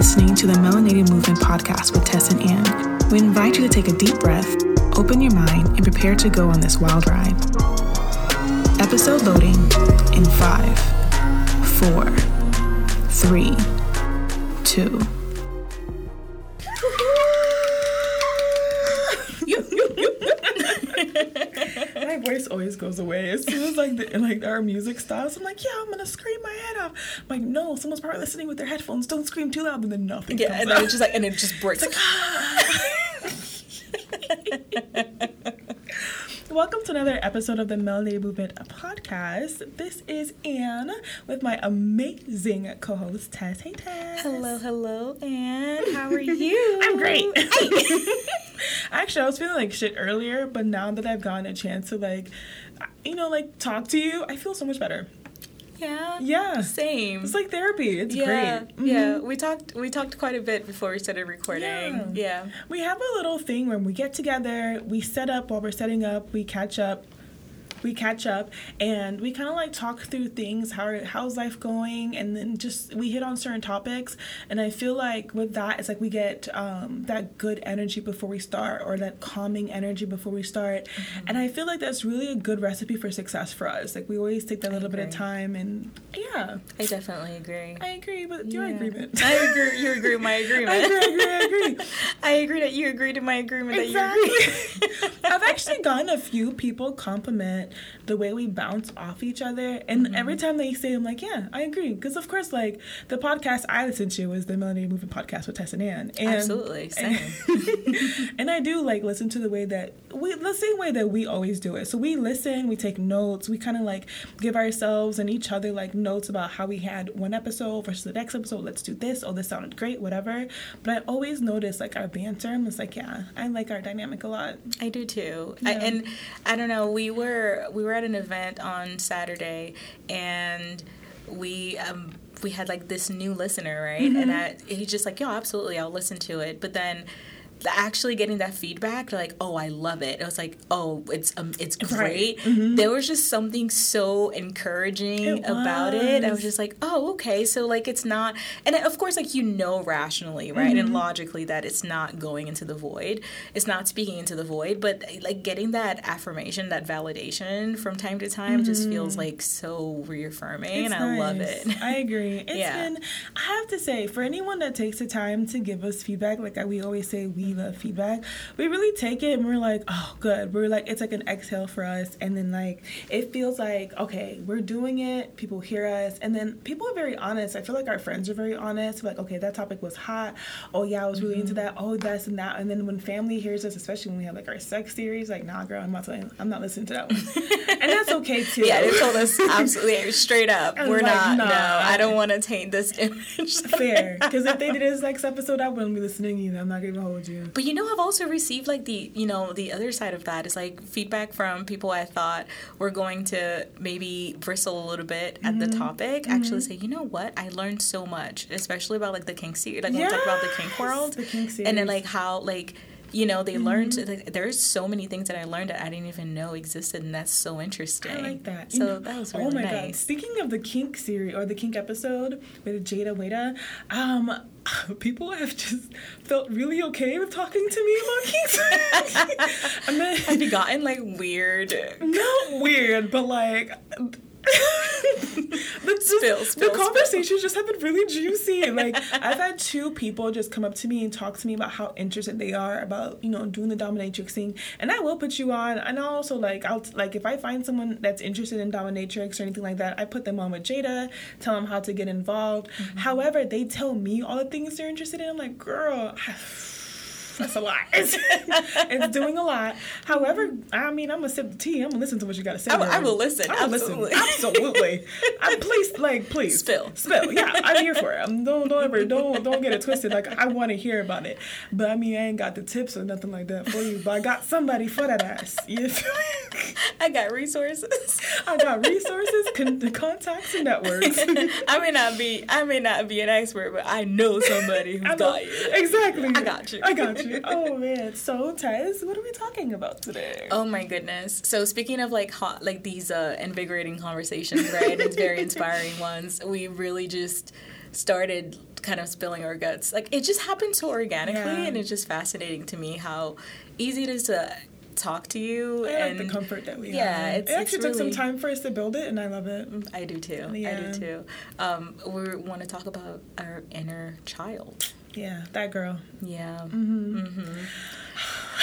listening to the Melanated Movement podcast with Tess and Anne. We invite you to take a deep breath, open your mind, and prepare to go on this wild ride. Episode loading in five, four, three, two. Always goes away as soon as like the, like our music stops. I'm like, yeah, I'm gonna scream my head off. I'm like, no, someone's probably listening with their headphones. Don't scream too loud, and then nothing. Yeah, and then out. it's just like, and it just breaks. It's like, ah. Welcome to another episode of the Melanated Movement podcast. This is Anne with my amazing co-host Tess. Hey Tess. hello, hello, Anne. how are you? I'm great. Actually, I was feeling like shit earlier, but now that I've gotten a chance to like, you know, like talk to you, I feel so much better. Yeah. Yeah. Same. It's like therapy. It's yeah, great. yeah. Mhm. We talked. We talked quite a bit before we started recording. Yeah. Yeah. We have a little thing where we get together, we set up while we're setting up, we catch up. We catch up and we kind of like talk through things. How how's life going? And then just we hit on certain topics. And I feel like with that, it's like we get um, that good energy before we start, or that calming energy before we start. Mm-hmm. And I feel like that's really a good recipe for success for us. Like we always take that little bit of time, and yeah, I definitely agree. I agree with your Yeah. agreement. I agree. You agree with my agreement. I agree, I agree, I agree. I agree that you agree to my agreement that you Exactly. agree. I've actually gotten a few people compliment the way we bounce off each other, and Mm-hmm. every time they say, "I'm like, yeah, I agree," because of course, like the podcast I listen to is the Melanated Movement podcast with Tess and Anne, and Absolutely, same. and I do like listen to the way that we the same way that we always do it. So we listen, we take notes, we kind of like give ourselves and each other like notes about how we had one episode versus the next episode. Let's do this. Oh, this sounded great, whatever. But I always notice like our banter. I'm just like, yeah, I like our dynamic a lot. I do too. I, and I don't know. We were we were at an event on Saturday, and we um, we had like this new listener, right? Mm-hmm. And I, he's just like, "Yo, absolutely, I'll listen to it." But then. Actually, getting that feedback, like, "Oh, I love it." It was like, "Oh, it's um, it's Right. great." There was just something so encouraging It about it. I was was. just like, "Oh, okay." So like, it's not, and of course, like you know rationally, right, Mm-hmm. and logically that it's not going into the void. It's not speaking into the void, but like getting that affirmation, that validation from time to time, just feels like so reaffirming, and I love Mm-hmm. it. I agree. It's Yeah. been, I have to say, for anyone that takes the time to give us feedback, like we always say, we love feedback, we really take it and we're like, oh, good. We're like, it's like an exhale for us. And then, like, it feels like, okay, we're doing it. People hear us. And then people are very honest. I feel like our friends are very honest. Like, okay, that topic was hot. Oh, yeah, I was really Mm-hmm. into that. Oh, that's and that. And then when family hears us, especially when we have like our sex series, like, nah, girl, I'm not, telling, I'm not listening to that one. and that's okay too. Yeah, they told us absolutely straight up. I We're like, not. nah. No, I don't want to taint this image. fair because if they did this next episode, I wouldn't be listening either. I'm not gonna hold you. But you know, I've also received like the you know the other side of that is like feedback from people I thought were going to maybe bristle a little bit at the mm-hmm. topic. Mm-hmm. Actually, say you know what I learned so much, especially about like the kink series, like when we talk about the kink world, the kink series. and then like how like you know they learned mm-hmm. like, there's so many things that I learned that I didn't even know existed, and that's so interesting. I like that. So You know- that was oh really my god! Speaking of the kink series or the kink episode with Jada Weda, um, people have just felt really okay with talking to me about kink. I mean, Have you gotten like weird? not weird, but like. the, just- Spill, the spill, conversations just have been really juicy. Like I've had two people just come up to me and talk to me about how interested they are about you know doing the dominatrix thing, and I will put you on. And I also like I'll like if I find someone that's interested in dominatrix or anything like that, I put them on with Jada, tell them how to get involved. However, they tell me all the things they're interested in. I'm like, girl. That's a lot. It's, it's doing a lot. However, I mean, I'm gonna sip the tea. I'm gonna listen to what you gotta say. I will- I will listen, I will absolutely. listen. Absolutely. I, please, like, please Spill. spill. Yeah, I'm here for it. Um, don't, don't ever, don't, don't get it twisted. Like, I want to hear about it, but I mean, I ain't got the tips or nothing like that for you. But I got somebody for that ass. You feel me? I got resources. I got resources, con- the contacts, and networks. I may not be I may not be an expert, but I know somebody who's I know- got you. Exactly. I got you. I got you. Oh man. So Tess, what are we talking about today? Oh my goodness. So speaking of like hot like these uh invigorating conversations, right? It's very inspiring ones. We really just started kind of spilling our guts. Like it just happened so organically, Yeah. and it's just fascinating to me how easy it is to talk to you I and like the comfort that we yeah, have. it's- it actually it's took some time for us to build it, and I love it. I do too. I do too. Um, we want to talk about our inner child. Yeah, that girl. Yeah. Mm-hmm. hmm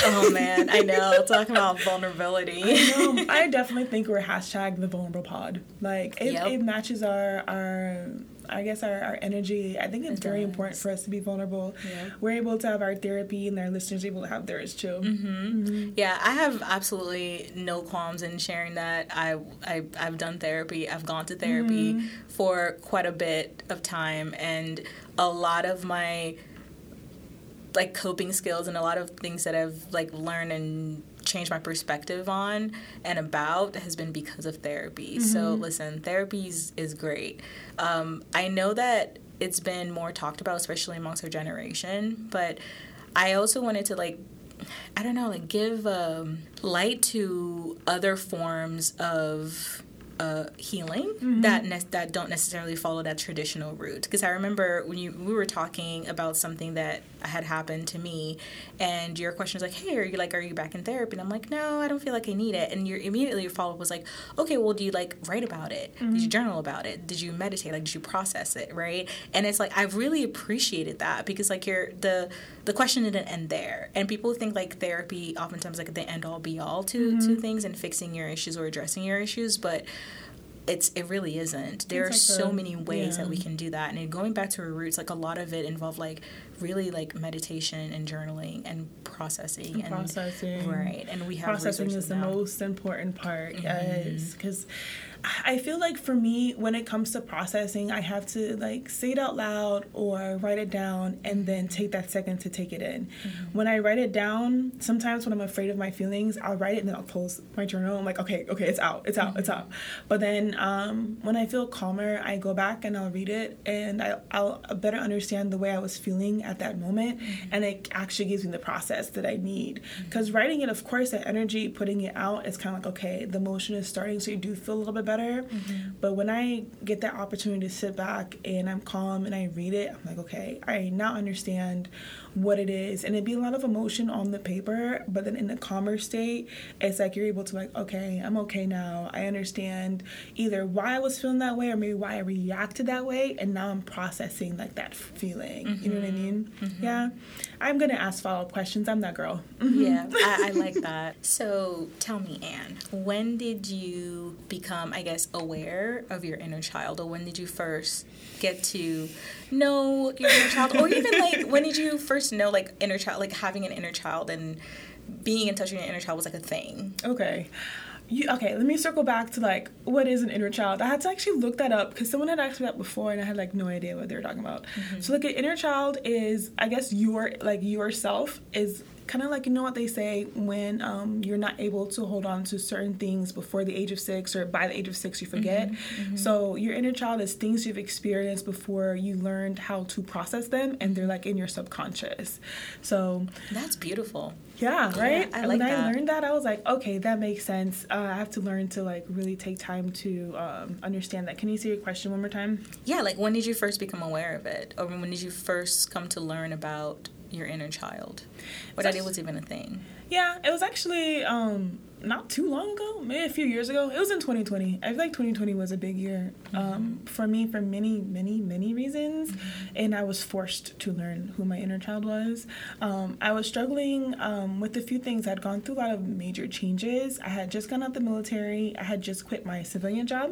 Oh man, I know. Talking about vulnerability. No, I definitely think we're hashtag the vulnerable pod. Like it, Yep. it matches our our I guess our, our energy. I think it's It very does. important for us to be vulnerable. Yeah. We're able to have our therapy and our listeners able to have theirs too. Mm-hmm. Yeah, I have absolutely no qualms in sharing that. I, I I've done therapy. I've gone to therapy for quite a bit of time, and a lot of my like coping skills and a lot of things that I've like learned and changed my perspective on and about has been because of therapy. So listen, therapy is, is great. Um, I know that it's been more talked about, especially amongst our generation, but I also wanted to like I don't know, like give um, light to other forms of uh, healing that ne- that don't necessarily follow that traditional route. Because I remember when you we were talking about something that had happened to me, and your question was like, "Hey, are you like, are you back in therapy?" And I'm like, "No, I don't feel like I need it." And your immediately your follow up was like, "Okay, well, do you like write about it? Did you mm-hmm. journal about it? Did you meditate? Like, did you process it? Right?" And it's like I've really appreciated that because like your the the question didn't end there, and people think like therapy oftentimes like the end all be all to to mm-hmm. things and fixing your issues or addressing your issues, but it's it really isn't. There are like so a- many ways that we can do that, and going back to our roots, like a lot of it involved like really like meditation and journaling and processing and processing. right. And we have processing is the now. Mm-hmm. most important part yes because i feel like for me when it comes to processing i have to like say it out loud or write it down and then take that second to take it in Mm-hmm. when i write it down sometimes when i'm afraid of my feelings i'll write it and then i'll close my journal i'm like okay okay it's out it's out it's Mm-hmm. out but then um, when i feel calmer i go back and i'll read it and I, i'll better understand the way i was feeling at that moment Mm-hmm. and it actually gives me the process that i need because writing it of course that energy putting it out is kind of like okay the motion is starting so you do feel a little bit better Mm-hmm. but when i get that opportunity to sit back and i'm calm and i read it i'm like okay i now understand what it is. And it'd be a lot of emotion on the paper but then in the calmer state it's like you're able to like okay i'm okay now. I understand either why i was feeling that way or maybe why i reacted that way. And now i'm processing like that feeling. You know what i mm-hmm. mean? Mm-hmm. Yeah. I'm gonna ask follow-up questions. I'm that girl. Yeah, I, I like that. So tell me, Anne, when did you become, I guess, aware of your inner child, or when did you first get to know your inner child, or even like when did you first know like inner child, like having an inner child and being in touch with your inner child was like a thing? Okay. You, okay, let me circle back to like what is an inner child. I had to actually look that up because someone had asked me that before and I had like no idea what they were talking about. Mm-hmm. So like an inner child is I guess your like yourself is kind of like you know what they say when um, you're not able to hold on to certain things before the age of six or by the age of six you forget. So your inner child is things you've experienced before you learned how to process them and they're like in your subconscious. So That's beautiful. yeah, right. I And like when that. I learned that, I was like, okay, that makes sense. Uh, I have to learn to like really take time to um, understand that. Can you say your question one more time? Yeah, like when did you first become aware of it, or when did you first come to learn about your inner child, or that it was even a thing? Yeah, it was actually um, not too long ago, maybe a few years ago. It was in 2020. I feel like 2020 was a big year um, for me for many, many, many reasons. And I was forced to learn who my inner child was. Um, I was struggling um, with a few things. I'd gone through a lot of major changes. I had just gone out the military, I had just quit my civilian job.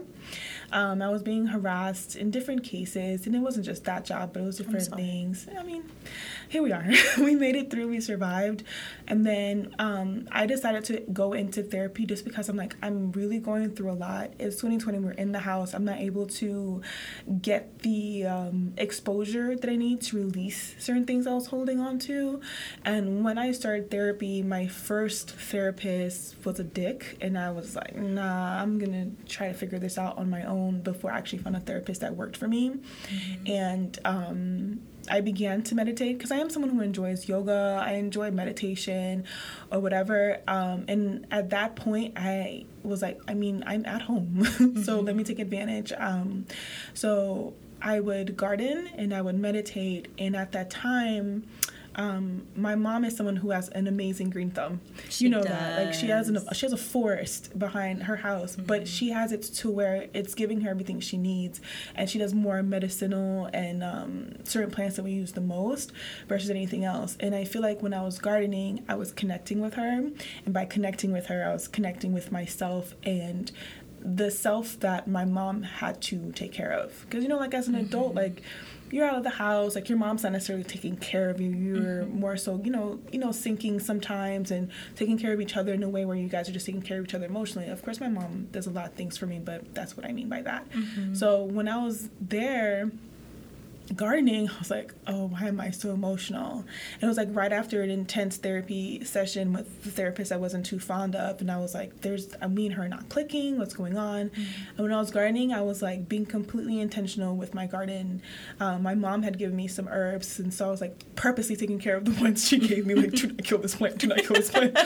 Um, I was being harassed in different cases, and it wasn't just that job, but it was different things. I mean, here we are. we made it through. We survived, and then um, I decided to go into therapy just because I'm like I'm really going through a lot. It's 2020. We're in the house. I'm not able to get the um, exposure that I need to release certain things I was holding on to. And when I started therapy, my first therapist was a dick, and I was like, nah, I'm gonna try to figure this out on my own before I actually found a therapist that worked for me. And um, I began to meditate because I am someone who enjoys yoga. I enjoy meditation or whatever. Um, and at that point, I was like, I mean, I'm at home, so let me take advantage. Um, so I would garden and I would meditate. And at that time, um, my mom is someone who has an amazing green thumb. She you know that, like she has an she has a forest behind her house, but she has it to where it's giving her everything she needs, and she does more medicinal and um, certain plants that we use the most versus anything else. And I feel like when I was gardening, I was connecting with her, and by connecting with her, I was connecting with myself and the self that my mom had to take care of. Because you know, like as an adult, like you're out of the house, like your mom's not necessarily taking care of you. You're mm-hmm. more so, you know, you know, sinking sometimes and taking care of each other in a way where you guys are just taking care of each other emotionally. Of course, my mom does a lot of things for me, but that's what I mean by that. Mm-hmm. So when I was there gardening, I was like, oh, why am I so emotional? And it was like right after an intense therapy session with the therapist I wasn't too fond of. And I was like, there's, uh, me and her not clicking, what's going on? And when I was gardening, I was like being completely intentional with my garden. Um, my mom had given me some herbs. And so I was like purposely taking care of the ones she gave me, like, do not kill this plant, do not kill this plant.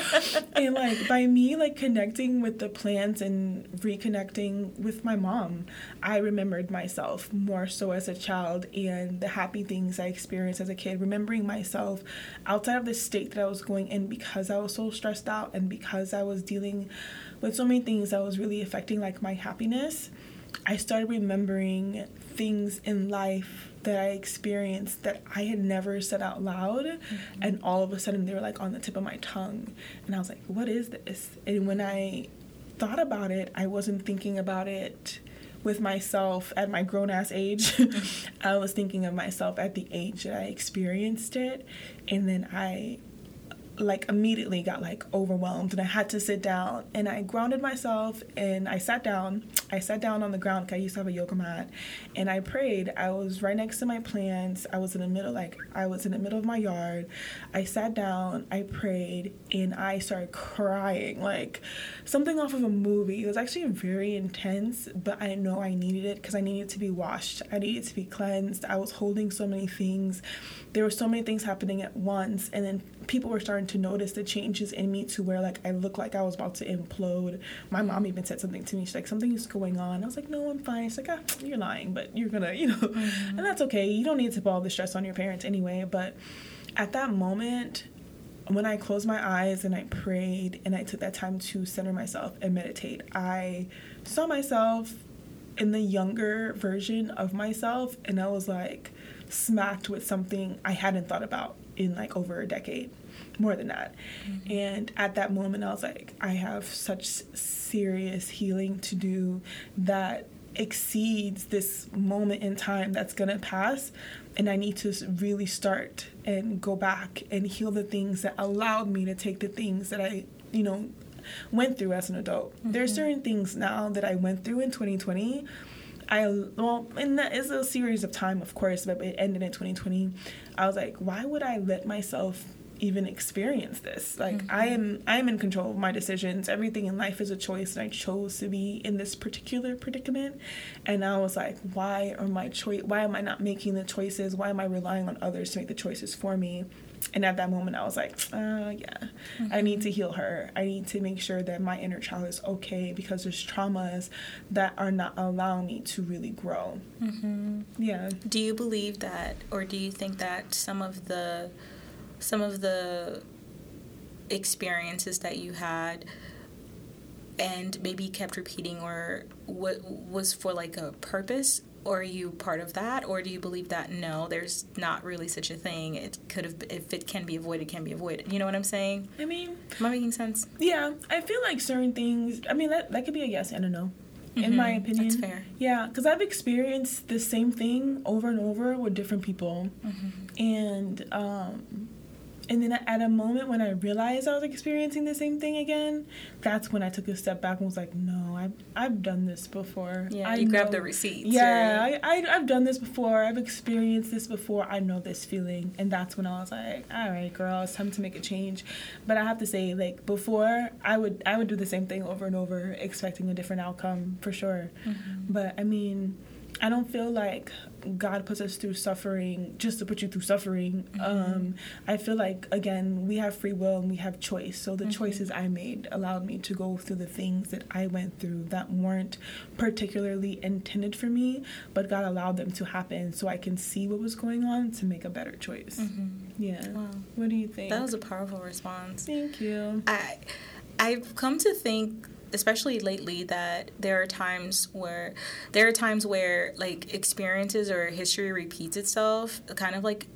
and like by me, like connecting with the plants and reconnecting with my mom, I remembered myself more so as a child and the happy things I experienced as a kid, remembering myself outside of the state that I was going in because I was so stressed out and because I was dealing with so many things that was really affecting like my happiness. I started remembering things in life that I experienced that I had never said out loud, mm-hmm. and all of a sudden they were like on the tip of my tongue, and I was like, "What is this?" And when I thought about it, I wasn't thinking about it with myself at my grown ass age. I was thinking of myself at the age that I experienced it, and then I like immediately got like overwhelmed and I had to sit down and I grounded myself and I sat down. I sat down on the ground 'cause I used to have a yoga mat and I prayed. I was right next to my plants. I was in the middle like I was in the middle of my yard. I sat down, I prayed and I started crying like something off of a movie. It was actually very intense, but I know I needed it because I needed to be washed. I needed to be cleansed. I was holding so many things. There were so many things happening at once and then people were starting to notice the changes in me to where like I looked like I was about to implode. My mom even said something to me. She's like, something is going on. I was like, no, I'm fine. She's like, ah, you're lying, but you're gonna, you know, and that's okay. You don't need to put all the stress on your parents anyway. But at that moment, when I closed my eyes and I prayed and I took that time to center myself and meditate, I saw myself in the younger version of myself and I was like smacked with something I hadn't thought about in like over a decade, more than that. Mm-hmm. And at that moment, I was like, I have such serious healing to do that exceeds this moment in time that's gonna pass. And I need to really start and go back and heal the things that allowed me to take the things that I, you know, went through as an adult. There's mm-hmm. certain things now that I went through in 2020 I well, and that is a series of time, of course, but it ended in 2020. I was like, why would I let myself even experience this? Like, mm-hmm. I am I am in control of my decisions. Everything in life is a choice, and I chose to be in this particular predicament. And I was like, why are my choice? Why am I not making the choices? Why am I relying on others to make the choices for me? And at that moment, I was like, uh, yeah, I mm-hmm. need to heal her. I need to make sure that my inner child is okay because there's traumas that are not allowing me to really grow. Mm-hmm. Yeah. Do you believe that, or do you think that some of the some of the experiences that you had and maybe kept repeating, or what was for like a purpose? Or are you part of that, or do you believe that no, there's not really such a thing? It could have, if it can be avoided, can be avoided. You know what I'm saying? I mean, Am I making sense? yeah, I feel like certain things, I mean, that, that could be a yes and a no. In my opinion, that's fair. Yeah, because I've experienced the same thing over and over with different people, and um, and then at a moment when I realized I was experiencing the same thing again, that's when I took a step back and was like, no, I've I've done this before. Yeah, I you grabbed know- the receipts. Yeah, right? I, I I've done this before. I've experienced this before. I know this feeling, and that's when I was like, all right, girl, it's time to make a change. But I have to say, like before, I would I would do the same thing over and over, expecting a different outcome for sure. Mm-hmm. But I mean, I don't feel like God puts us through suffering just to put you through suffering. Mm-hmm. Um, I feel like again we have free will and we have choice. So the mm-hmm. choices I made allowed me to go through the things that I went through that weren't particularly intended for me, but God allowed them to happen so I can see what was going on to make a better choice. Mm-hmm. Yeah. Wow. What do you think? That was a powerful response. Thank you. I I've come to think especially lately that there are times where there are times where like experiences or history repeats itself kind of like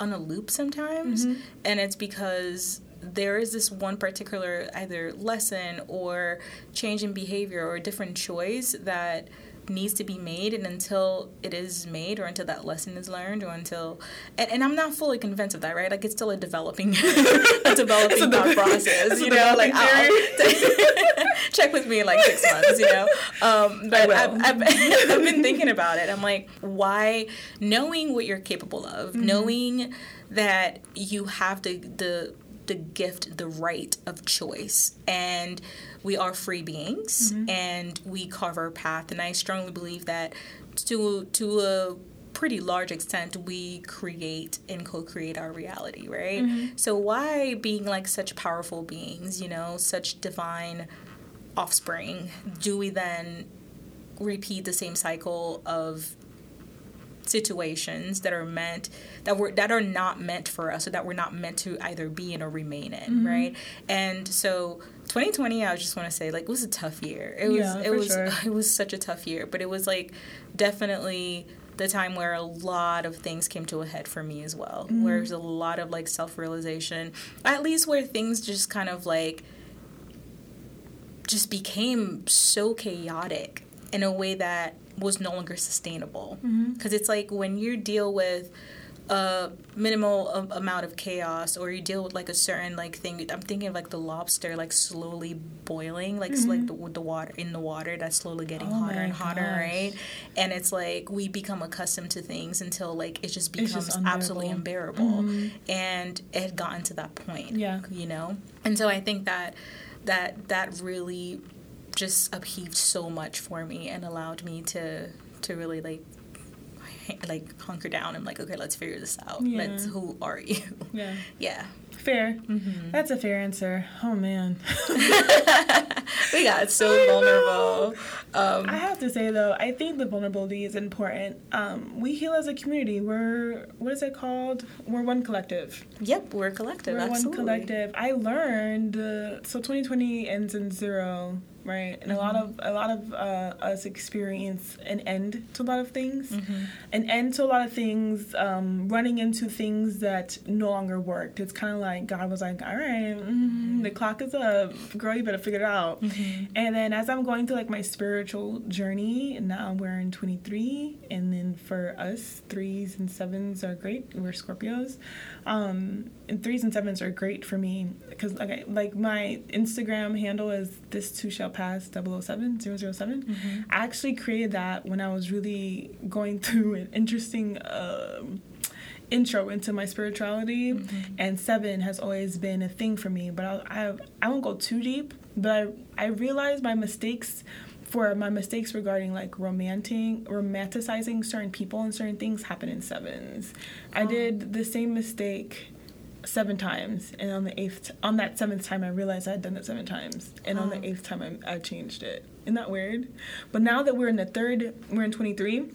on a loop sometimes mm-hmm. and it's because there is this one particular either lesson or change in behavior or different choice that needs to be made and until it is made or until that lesson is learned or until and, and i'm not fully convinced of that right? Like it's still a developing a developing thought process you know? Like check with me in like six months you know? Um, but I've, I've, I've, been thinking about it. I'm like why knowing what you're capable of mm-hmm. knowing that you have the the the gift the right of choice and we are free beings mm-hmm. and we carve our path. And I strongly believe that to to a pretty large extent we create and co-create our reality right mm-hmm. so why being like such powerful beings you know such divine offspring do we then repeat the same cycle of situations that are meant that were that are not meant for us or that we're not meant to either be in or remain in mm-hmm. right and so 2020 i just want to say like it was a tough year it was yeah, it was sure. it was such a tough year but it was like definitely the time where a lot of things came to a head for me as well mm-hmm. where there's a lot of like self-realization at least where things just kind of like just became so chaotic in a way that was no longer sustainable because mm-hmm. it's like when you deal with a minimal amount of chaos or you deal with like a certain like thing i'm thinking of like the lobster like slowly boiling like mm-hmm. like the, with the water in the water that's slowly getting oh hotter and hotter gosh. right and it's like we become accustomed to things until like it just becomes just unbearable. absolutely unbearable mm-hmm. and it had gotten to that point yeah you know and so i think that that that really just upheaved so much for me and allowed me to to really like like hunker down and like okay let's figure this out. Yeah. let's who are you? Yeah. Yeah. Fair. Mm-hmm. that's a fair answer. Oh man. We got so vulnerable. Um, i have to say though i think the vulnerability is important. Um, we heal as a community. We're what is it called? We're one collective. Yep we're a collective. We're absolutely. one collective. I learned uh, so 2020 ends in zero right? And mm-hmm. a lot of a lot of uh, us experience an end to a lot of things, mm-hmm. an end to a lot of things, um, running into things that no longer worked. It's kind of like God was like, "All right, mm-hmm, the clock is up, girl. You better figure it out." Mm-hmm. And then as I'm going through like my spiritual journey, now we're in 23, and then for us, threes and sevens are great. We're Scorpios. Um, and threes and sevens are great for me because like like my Instagram handle is this too shall pass 007 007. Mm-hmm. I actually created that when I was really going through an interesting um, intro into my spirituality, mm-hmm. and seven has always been a thing for me. But I, I I won't go too deep, but I I realized my mistakes for my mistakes regarding like romantic romanticizing certain people and certain things happen in sevens. Oh. I did the same mistake seven times, and on the eighth, on that seventh time, I realized I had done it seven times, and oh. on the eighth time, I, I changed it. Isn't that weird? But now that we're in the third, we're in twenty three.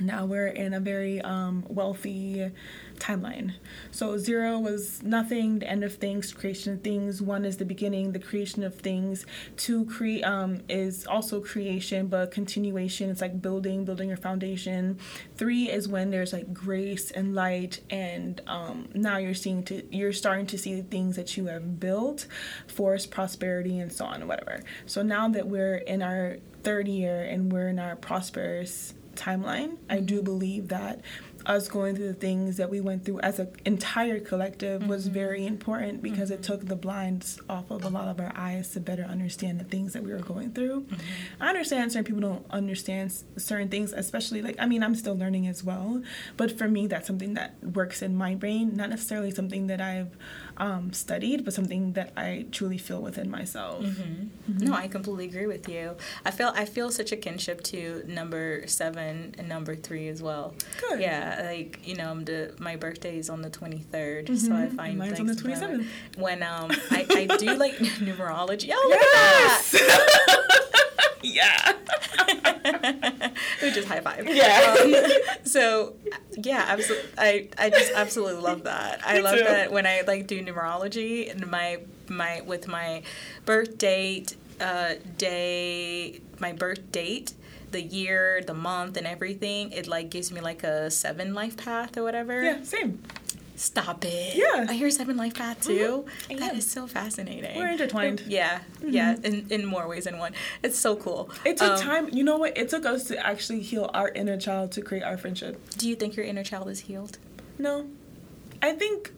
Now we're in a very um, wealthy timeline. So zero was nothing, the end of things, creation of things. One is the beginning, the creation of things. Two create um, is also creation, but continuation. It's like building, building your foundation. Three is when there's like grace and light, and um, now you're seeing to you're starting to see the things that you have built, force, prosperity, and so on, whatever. So now that we're in our third year and we're in our prosperous timeline, I do believe that us going through the things that we went through as an entire collective was mm-hmm. very important because it mm-hmm. took the blinds off of a lot of our eyes to better understand the things that we were going through. Mm-hmm. I understand certain people don't understand certain things, especially like I mean I'm still learning as well, but for me that's something that works in my brain, not necessarily something that I've um, studied, but something that I truly feel within myself. No, I completely agree with you. I feel I feel such a kinship to number seven and number three as well. Good. Yeah, like you know, the my birthday is on the twenty so I find Mine's on the kind 27th. When um I, I do like numerology. Oh look at that. yeah. we just high five. Yeah. Um, so yeah, absolutely. I I just absolutely love that. I love too. that when I like do numerology and my my with my birth date, uh, day, my birth date, the year, the month, and everything. It like gives me like a seven life path or whatever. Yeah, same. Stop it. Yeah. I hear seven life path too. I That is so fascinating. We're intertwined. Yeah, yeah, in, in more ways than one. It's so cool. It took Um, time. You know what? It took us to actually heal our inner child to create our friendship. Do you think your inner child is healed? No. I think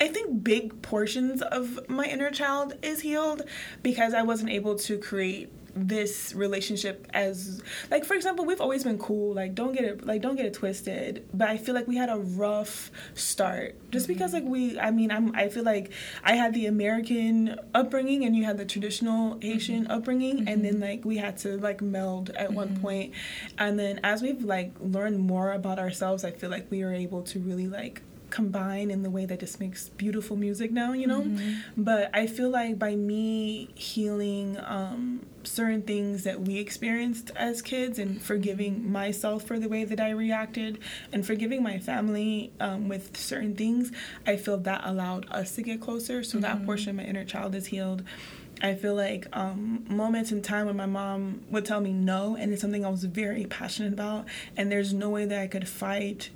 I think big portions of my inner child is healed because I wasn't able to create this relationship as like for example we've always been cool like don't get it like don't get it twisted but i feel like we had a rough start. Just because like we i mean i'm i feel like i had the american upbringing and you had the traditional haitian mm-hmm. upbringing and then mm-hmm. like we had to like meld at one mm-hmm. point. And then as we've like learned more about ourselves i feel like we were able to really like combine in the way that just makes beautiful music now you know? But i feel like by me healing um certain things that we experienced as kids and forgiving myself for the way that i reacted and forgiving my family um, with certain things i feel that allowed us to get closer. So that portion of my inner child is healed. I feel like um, moments in time when my mom would tell me no, and it's something I was very passionate about, and there's no way that I could fight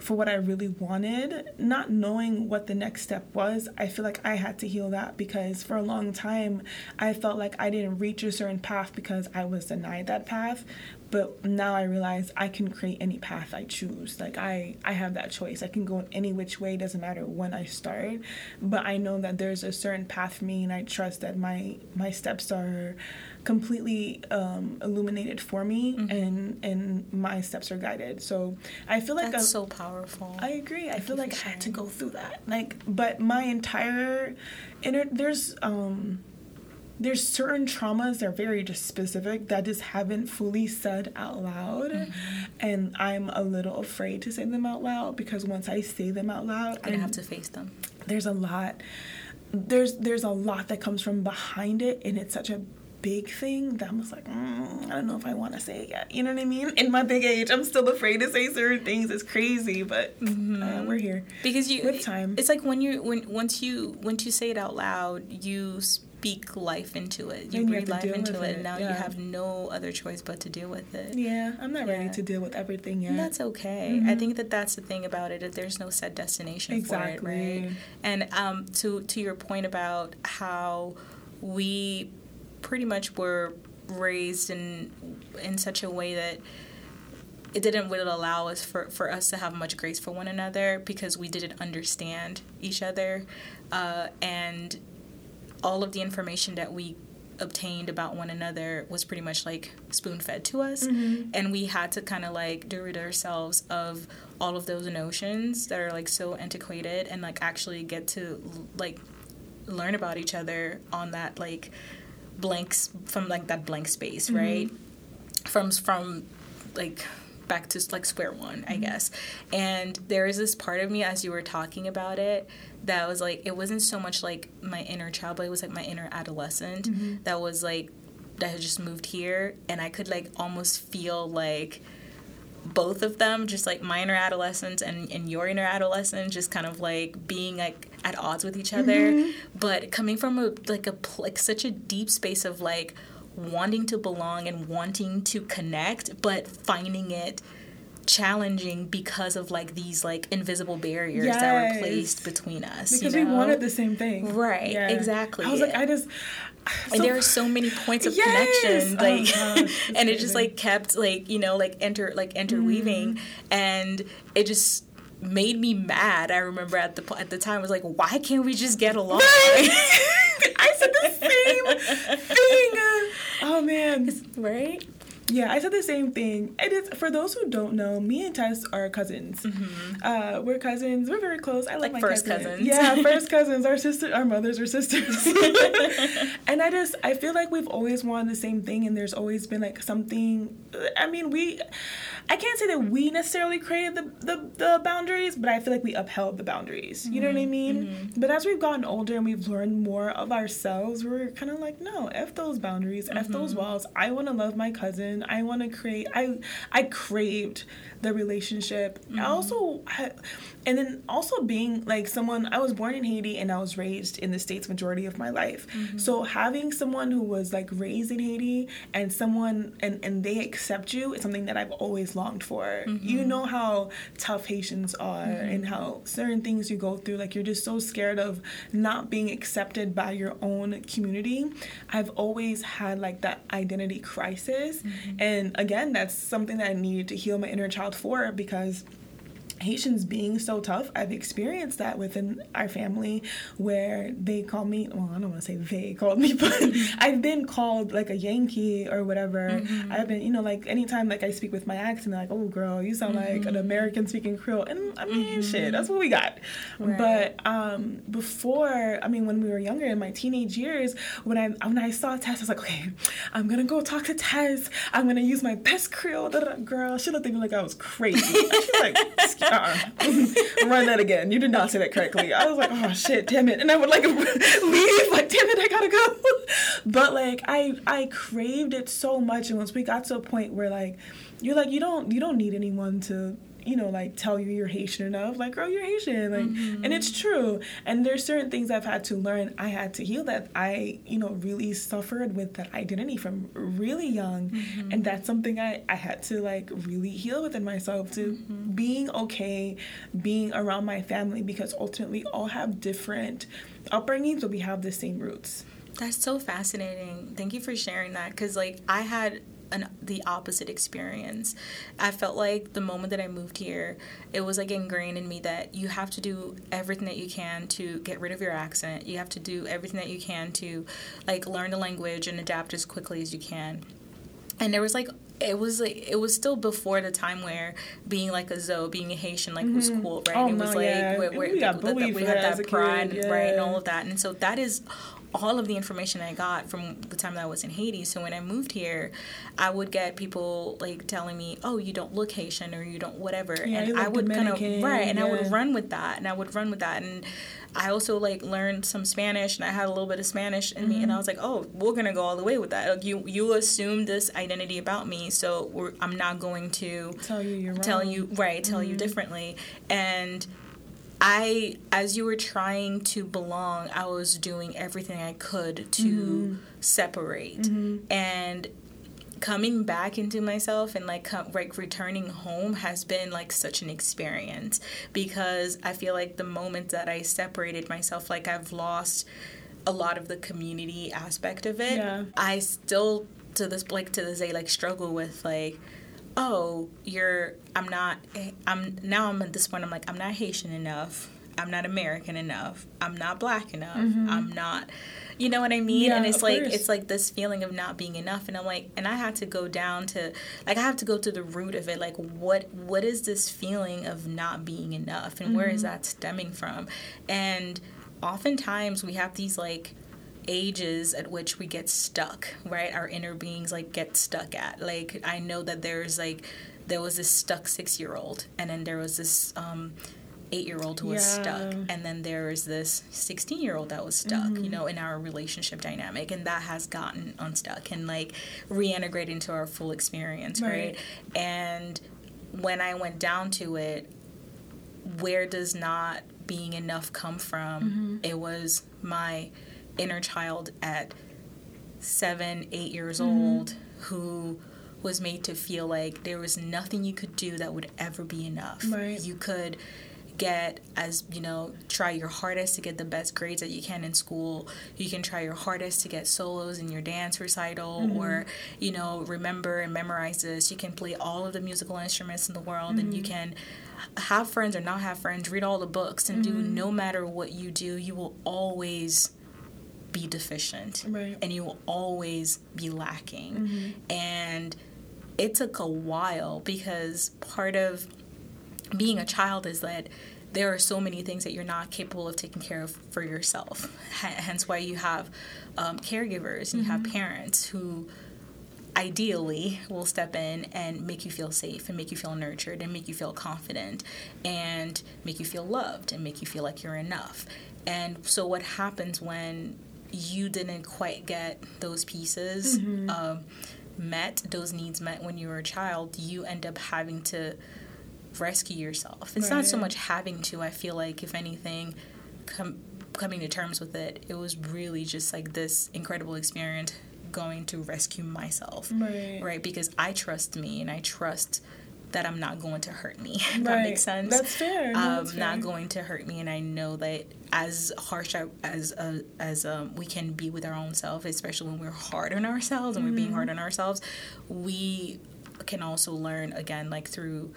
for what I really wanted, not knowing what the next step was, I feel like I had to heal that because for a long time I felt like I didn't reach a certain path because I was denied that path. But now I realize I can create any path I choose. Like I, I have that choice. I can go in any which way. Doesn't matter when I start. But I know that there's a certain path for me, and I trust that my my steps are completely um, illuminated for me, and and my steps are guided. So I feel like That's a- so powerful. I agree. I feel like I had to go through that. Like, but my entire inner there's um there's certain traumas that are very just specific that just haven't fully said out loud, Mm-hmm. and I'm a little afraid to say them out loud because once I say them out loud, I have to face them. there's a lot there's there's a lot that comes from behind it and it's such a big thing that I'm just like mm, I don't know if I want to say it yet you know what I mean in my big age I'm still afraid to say certain things it's crazy but uh, we're here because you With time. it's like when you when once you once you say it out loud you speak life into it you And breathe to life into it, it, and now you have no other choice but to deal with it yeah I'm not ready to deal with everything yet And that's okay. I think that that's the thing about it. That there's no set destination for it, right? And um, to to your point about how we pretty much were raised in in such a way that it didn't really allow us for, for us to have much grace for one another because we didn't understand each other uh, and all of the information that we obtained about one another was pretty much like spoon fed to us. Mm-hmm. And we had to kind of like get rid ourselves of all of those notions that are like so antiquated and like actually get to like learn about each other on that like blanks from like that blank space mm-hmm. right? From from like back to like square one i mm-hmm. guess. And there is this part of me as you were talking about it that was like it wasn't so much like my inner child but it was like my inner adolescent mm-hmm. that was like that had just moved here. And i could like almost feel like both of them just like my inner adolescent and, and your inner adolescent, just kind of like being like at odds with each other. Mm-hmm. But coming from a like a like such a deep space of like wanting to belong and wanting to connect but finding it challenging because of like these like invisible barriers yes. that were placed between us because you know? we wanted the same thing right yeah. exactly i was like i just so, and there are so many points of yes! connection oh, like oh, and it just like kept like you know like enter like interweaving mm. and it just made me mad i remember at the at the time I was like why can't we just get along i said the same thing oh man. Right yeah, I said the same thing. It is for those who don't know, me and Tess are cousins. Mm-hmm. Uh, we're cousins. We're very close. I like, my first cousin. cousins. Yeah, first cousins. Our sister, our mothers are sisters. and I just, I feel like we've always wanted the same thing, and there's always been like something. I mean, we I can't say that we necessarily created the, the, the boundaries, but I feel like we upheld the boundaries. You mm-hmm. know what I mm-hmm. mean? Mm-hmm. But as we've gotten older and we've learned more of ourselves, we're kind of like, no, F those boundaries. F those mm-hmm. walls. I want to love my cousin. I want to create, I, I craved the relationship. I mm-hmm. also, I, and then also being like someone i was born in haiti and i was raised in the states majority of my life mm-hmm. so having someone who was like raised in haiti and someone and and they accept you is something that i've always longed for mm-hmm. you know how tough haitians are mm-hmm. and how certain things you go through like you're just so scared of not being accepted by your own community i've always had like that identity crisis mm-hmm. and again that's something that i needed to heal my inner child for because Haitians being so tough, I've experienced that within our family where they call me, well, I don't want to say they called me, but I've been called like a Yankee or whatever. Mm-hmm. I've been, you know, like anytime like I speak with my accent, they're like, oh, girl, you sound mm-hmm. like an mm-hmm. American speaking Creole. And I mean, mm-hmm. shit, that's what we got. Right. But um, before, I mean, when we were younger in my teenage years, when I when I saw Tess, I was like, okay, I'm going to go talk to Tess. I'm going to use my best Creole. Girl, she looked at me like I was crazy. She's like, uh-uh. run that again. You did not say that correctly. I was like, oh shit, damn it, and I would like leave, like damn it, I gotta go. But like I I craved it so much, and once we got to a point where like you're like you don't you don't need anyone to you know, like tell you you're Haitian enough. Like, girl, you're Haitian. Like, mm-hmm. and it's true. And there's certain things I've had to learn. I had to heal that. I, you know, really suffered with that identity from really young, mm-hmm. and that's something I I had to like really heal within myself to mm-hmm. being okay, being around my family because ultimately all have different upbringings, but we have the same roots. That's so fascinating. Thank you for sharing that because like I had an the opposite experience. I felt like the moment that I moved here, it was like ingrained in me that you have to do everything that you can to get rid of your accent. You have to do everything that you can to like learn the language and adapt as quickly as you can. And there was like it was like it was still before the time where being like a Zoe, being a Haitian, like mm-hmm. was cool, right? Oh, it was no, like yeah. where, where, we, got the, the, we had that pride, yeah. right, and all of that, and so that is all of the information I got from the time that I was in Haiti. So when I moved here, I would get people like telling me, "Oh, you don't look Haitian or you don't whatever," yeah, and I would kind of right, and yeah. I would run with that, and I would run with that, and I also like learned some Spanish, and I had a little bit of Spanish in mm-hmm. me, and I mm-hmm. was like, "Oh, we're gonna go all the way with that. Like, you you assume this identity about me, so I'm not going to tell you you're tell wrong. you right, tell mm-hmm. you differently," and I, as you were trying to belong, I was doing everything I could to mm-hmm. separate. Mm-hmm. And coming back into myself and like come, like returning home has been like such an experience because I feel like the moment that I separated myself, like I've lost a lot of the community aspect of it. Yeah. I still to this like to this day like struggle with like oh, you're, I'm not, I'm, now I'm at this point, I'm like, I'm not Haitian enough. I'm not American enough. I'm not black enough. Mm-hmm. I'm not, you know what I mean? Yeah, and it's like, course. it's like this feeling of not being enough. And I'm like, and I had to go down to, like, I have to go to the root of it. Like, what, what is this feeling of not being enough? And mm-hmm. where is mm-hmm. that stemming from? And oftentimes we have these, like, ages at which we get stuck, right? Our inner beings like get stuck at. Like I know that there's like there was this stuck six year old, and then there was this um, eight year old who was yeah. stuck, and then there was this sixteen year old that was stuck. Mm-hmm. You know, in our relationship dynamic, and that has gotten unstuck and like reintegrated into our full experience, right? right? And when I went down to it, where does not being enough come from? Mm-hmm. It was my inner child at seven, eight years mm-hmm. old who was made to feel like there was nothing you could do that would ever be enough. Right. You could get as you know try your hardest to get the best grades that you can in school you can try your hardest to get solos in your dance recital Mm-hmm. or you know remember and memorize this you can play all of the musical instruments in the world and Mm-hmm. you can have friends or not have friends read all the books and do Mm-hmm. no matter what you do you will always be deficient Right. and you will always be lacking and it took a while because part of being a child is that there are so many things that you're not capable of taking care of for yourself. H- hence why you have um, caregivers and you have parents who ideally will step in and make you feel safe and make you feel nurtured and make you feel confident and make you feel loved and make you feel like you're enough. And so, what happens when you didn't quite get those pieces um, met, those needs met when you were a child, you end up having to rescue yourself. It's not so much having to, I feel like, if anything, com- coming to terms with it, it was really just like this incredible experience going to rescue myself. Right. Right? Because I trust me and I trust that I'm not going to hurt me. if that makes sense. That's fair. No, Um, that's not fair. going to hurt me, and I know that as harsh as uh, as um, we can be with our own self, especially when we're hard on ourselves and we're being hard Mm-hmm. on ourselves, we can also learn again, like through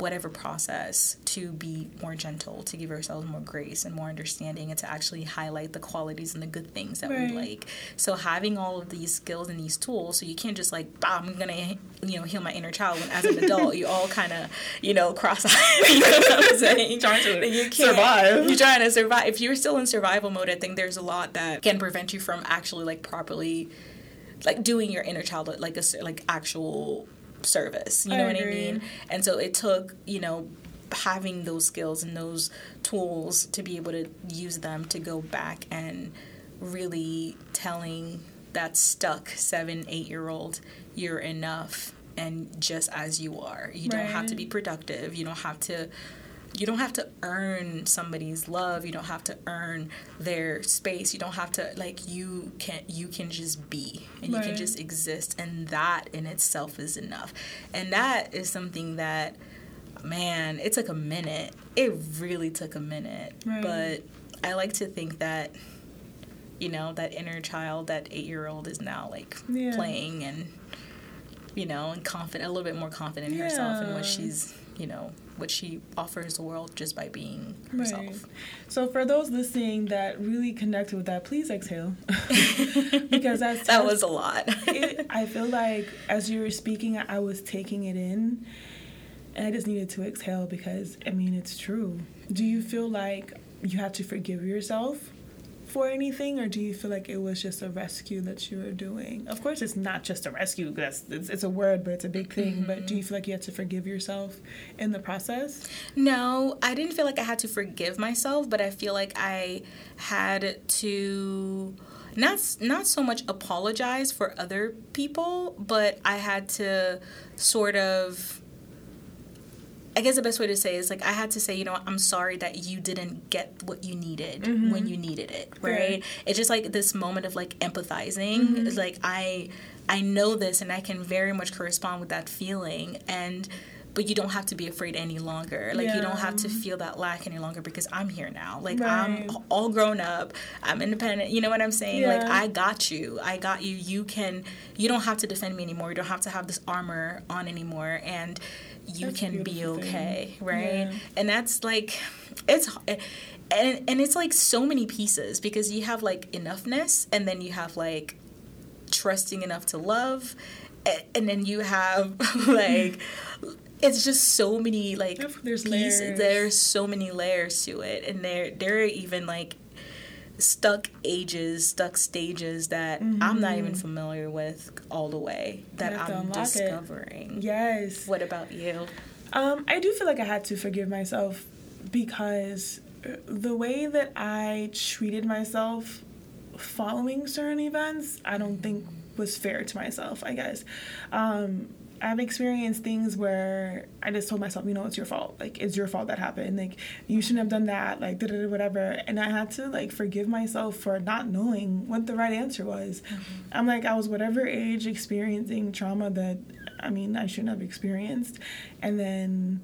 whatever process to be more gentle to give ourselves more grace and more understanding and to actually highlight the qualities and the good things that Right. we like so having all of these skills and these tools so you can't just like bah, i'm gonna you know heal my inner child when as an adult you all kind of you know cross-eyed you know what i'm saying Trying to you can't, survive. you're trying to survive if you're still in survival mode i think there's a lot that can prevent you from actually like properly like doing your inner child like a like actual service you I know what i mean? and so it took you know having those skills and those tools to be able to use them to go back and really telling that stuck seven eight year old you're enough and just as you are. You don't have to be productive. You don't have to you don't have to earn somebody's love. You don't have to earn their space. You don't have to like you can you can just be and you can just exist and that in itself is enough. And that is something that man it took a minute. It really took a minute. Right. but i like to think that you know that inner child that eight year old is now like Yeah. playing and you know and confident a little bit more confident in herself and what she's you know what she offers the world just by being herself Right. So for those listening that really connected with that, please exhale. because that's that was a lot it, I feel like as you were speaking, I was taking it in, and I just needed to exhale because I mean it's true. Do you feel like you have to forgive yourself for anything, or do you feel like it was just a rescue that you were doing? Of course, it's not just a rescue. That's it's, it's a word, but it's a big thing. But do you mm-hmm. feel like you had to forgive yourself in the process? No, I didn't feel like I had to forgive myself, but I feel like I had to not not so much apologize for other people, but I had to sort of I guess the best way to say is like I had to say, you know, I'm sorry that you didn't get what you needed mm-hmm. when you needed it, right? It's just like this moment of like empathizing. Mm-hmm. It's like I I know this and I can very much correspond with that feeling and but you don't have to be afraid any longer. Like you don't have to feel that lack any longer because I'm here now. Like I'm all grown up. I'm independent. You know what I'm saying? Like I got you. I got you. You can you don't have to defend me anymore. You don't have to have this armor on anymore and you That's can be beautiful thing. okay, right? Yeah. And that's like it's eh, and and it's like so many pieces because you have like enoughness and then you have like trusting enough to love a- and then you have like it's just so many like There's pieces layers. there's so many layers to it and there there are even like stuck ages stuck stages that i'm not even familiar with all the way that Mm-hmm. i'm unlock it. discovering Yes. what about you Um, I do feel like I had to forgive myself because uh, the way that I treated myself following certain events, I don't think was fair to myself, I guess. Um, I've experienced things where I just told myself, you know, it's your fault. Like, it's your fault that happened. Like, you shouldn't have done that. Like, da da da, whatever. And I had to, like, forgive myself for not knowing what the right answer was. Mm-hmm. I'm like, I was whatever age experiencing trauma that I mean, I shouldn't have experienced. And then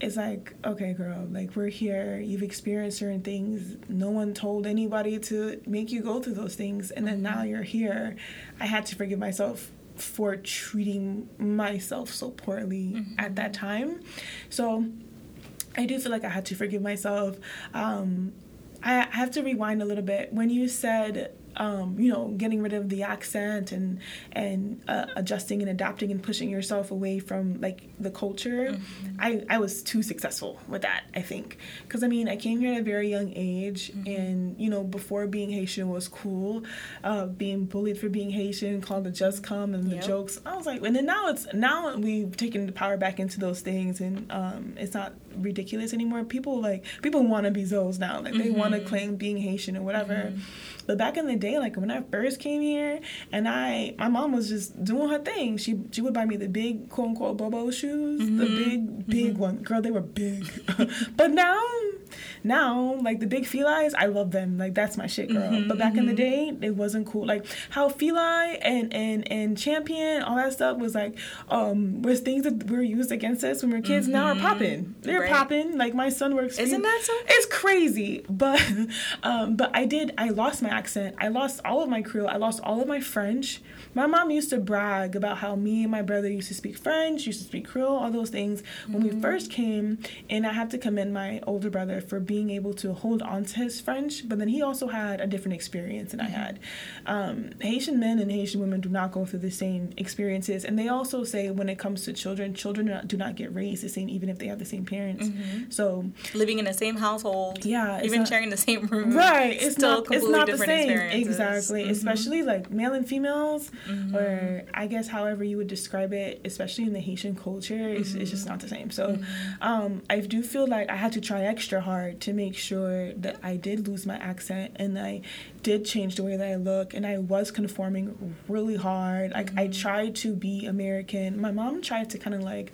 it's like, okay, girl, like we're here. You've experienced certain things. No one told anybody to make you go through those things. And then mm-hmm. now you're here. I had to forgive myself for treating myself so poorly mm-hmm. at that time. So I do feel like I had to forgive myself. Um, I have to rewind a little bit. When you said um, you know, getting rid of the accent and and uh, adjusting and adapting and pushing yourself away from like the culture. Mm-hmm. I I was too successful with that. I think because I mean I came here at a very young age, mm-hmm. and you know before being Haitian was cool, uh, being bullied for being Haitian, called the just come and the yep. jokes. I was like, and then now it's now we've taken the power back into those things, and um, it's not ridiculous anymore. People like people want to be Zoes now, like they mm-hmm. want to claim being Haitian or whatever. Mm-hmm. But back in the day, like when I first came here, and I, my mom was just doing her thing. She she would buy me the big quote unquote Bobo shoes, mm-hmm. the big big mm-hmm. one. Girl, they were big. but now now like the big felines i love them. Like that's my shit girl. Mm-hmm, but back mm-hmm. in the mm-hmm. day it wasn't cool. Like how Fila and and and champion all that stuff was like um was things that were used against us when we were kids. Mm-hmm. now are popping. They're right. popping. Like my son works isn't that so? It's crazy. But um but i did i lost my accent. I lost all of my creole. I lost all of my french my mom used to brag about how me and my brother used to speak french used to speak creole all those things when we mm-hmm. first came and i have to commend my older brother for being able to hold on to his French, but then he also had a different experience than mm-hmm. I had. Um, Haitian men and Haitian women do not go through the same experiences, and they also say when it comes to children, children do not, do not get raised the same, even if they have the same parents. Mm-hmm. So living in the same household, yeah, even not, sharing the same room, right? It's not it's not the same, exactly. Mm-hmm. Especially like male and females, mm-hmm. or I guess however you would describe it, especially in the Haitian culture, it's, it's just mm-hmm. not the same. So mm-hmm. um, I do feel like I had to try extra hard to make sure that I did lose my accent and I did change the way that I look and I was conforming really hard. Like mm-hmm. I tried to be American. My mom tried to kind of like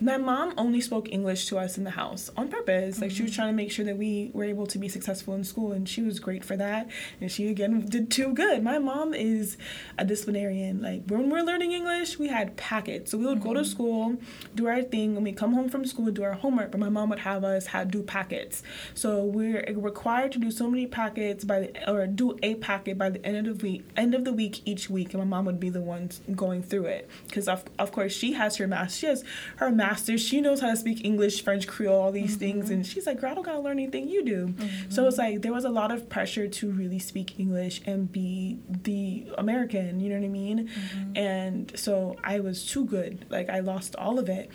my mom only spoke English to us in the house on purpose. Like mm-hmm. she was mm-hmm. trying to make sure that we were able to be successful in school, and she was great for that. And she again did too good. My mom is a disciplinarian. Like when we're learning English, we had packets, so we would mm-hmm. go to mm-hmm. school, do our thing, and we come home from school, do our homework. But my mom would have us have do packets. So we're required to do so many packets by the or do a packet by the end of the week, end of the week each week, and my mom would be the one going through it because of of course she has her math. She has her math She knows how to speak English, French, Creole, all these mm-hmm. things. And she's like, girl, I don't gotta learn anything you do. Mm-hmm. So it's like there was a lot of pressure to really speak English and be the American, you know what I mean? Mm-hmm. And so I was too good. Like I lost all of it.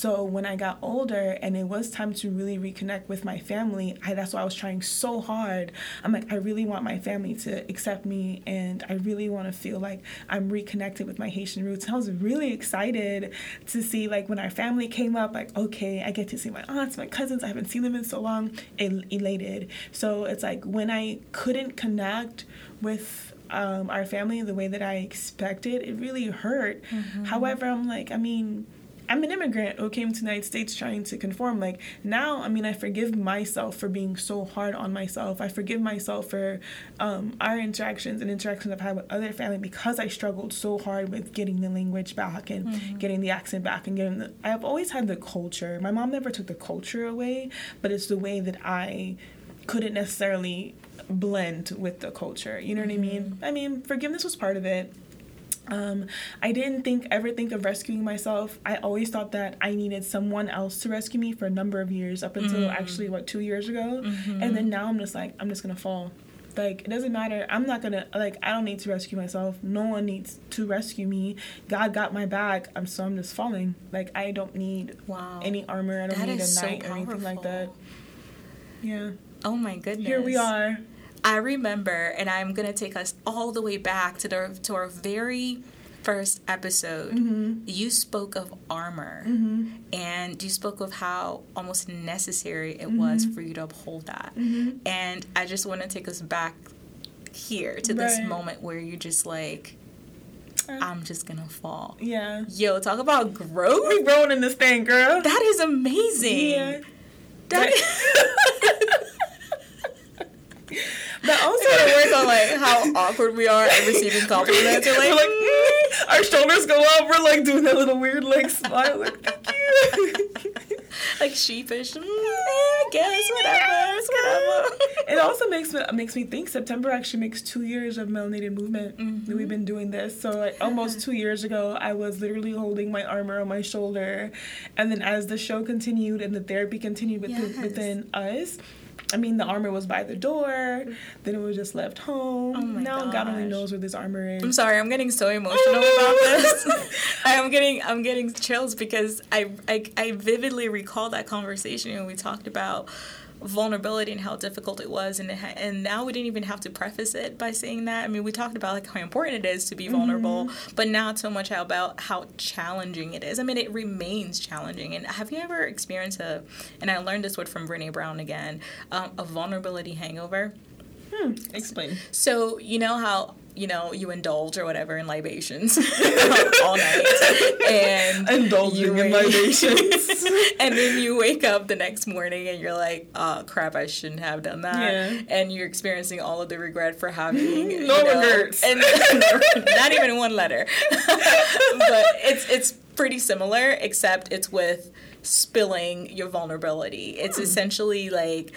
So when I got older and it was time to really reconnect with my family, I, that's why I was trying so hard. I'm like, I really want my family to accept me and I really want to feel like I'm reconnected with my Haitian roots. And I was really excited to see like when our family came up, like, okay, I get to see my aunts, my cousins. I haven't seen them in so long. El- elated. So it's like when I couldn't connect with um, our family the way that I expected, it really hurt. Mm-hmm. However, I'm like, I mean, I'm an immigrant who came to the United States trying to conform. Like now, I mean, I forgive myself for being so hard on myself. I forgive myself for um, our interactions and interactions I've had with other family because I struggled so hard with getting the language back and mm-hmm. getting the accent back and getting the. I've always had the culture. My mom never took the culture away, but it's the way that I couldn't necessarily blend with the culture. You know what mm-hmm. I mean? Mm-hmm. I mean, forgiveness was part of it. Um, I didn't think ever think of rescuing myself. I always thought that I needed someone else to rescue me for a number of years, up until mm-hmm. actually what two years ago, mm-hmm. and then now I'm just like I'm just gonna fall. Like it doesn't matter. I'm not gonna like I don't need to rescue myself. No one needs to rescue me. God got my back. I'm so I'm just falling. Like I don't need wow. any armor. I don't that need a knight so or anything like that. Yeah. Oh my goodness. Here we are. I remember, and I'm gonna take us all the way back to the to our very first episode. Mm-hmm. You spoke of armor, mm-hmm. and you spoke of how almost necessary it mm-hmm. was for you to uphold that. Mm-hmm. And I just want to take us back here to right. this moment where you're just like. Uh. I'm just gonna fall. Yeah. Yo, talk about growth. We growing in this thing, girl. That is amazing. Yeah. That. But also to work on like how awkward we are at receiving compliments. You're like, like mm, our shoulders go up. We're like doing that little weird like smile. Like, thank you. like sheepish. Mm, I guess whatever. It's whatever. it also makes me makes me think September actually makes two years of melanated movement Mm-hmm. that we've been doing this. So like almost two years ago, I was literally holding my armor on my shoulder, and then as the show continued and the therapy continued within, Yes. within us. I mean, the armor was by the door. Then it was just left home. Oh my now God only knows where this armor is. I'm sorry, I'm getting so emotional about this. I'm getting I'm getting chills because I, I I vividly recall that conversation when we talked about vulnerability and how difficult it was and it ha- and now we didn't even have to preface it by saying that. I mean, we talked about like how important it is to be vulnerable, but not so much about how challenging it is. I mean, it remains challenging. And have you ever experienced a and I learned this word from Brene Brown again, um, a vulnerability hangover? Hmm, explain. So you know how you know you indulge or whatever in libations all night, and Indulging you in libations. and then you wake up the next morning and you're like, "Oh crap, I shouldn't have done that," Yeah. and you're experiencing all of the regret for having you No know, regrets. and not even one letter. but it's it's pretty similar, except it's with spilling your vulnerability. It's Hmm. essentially like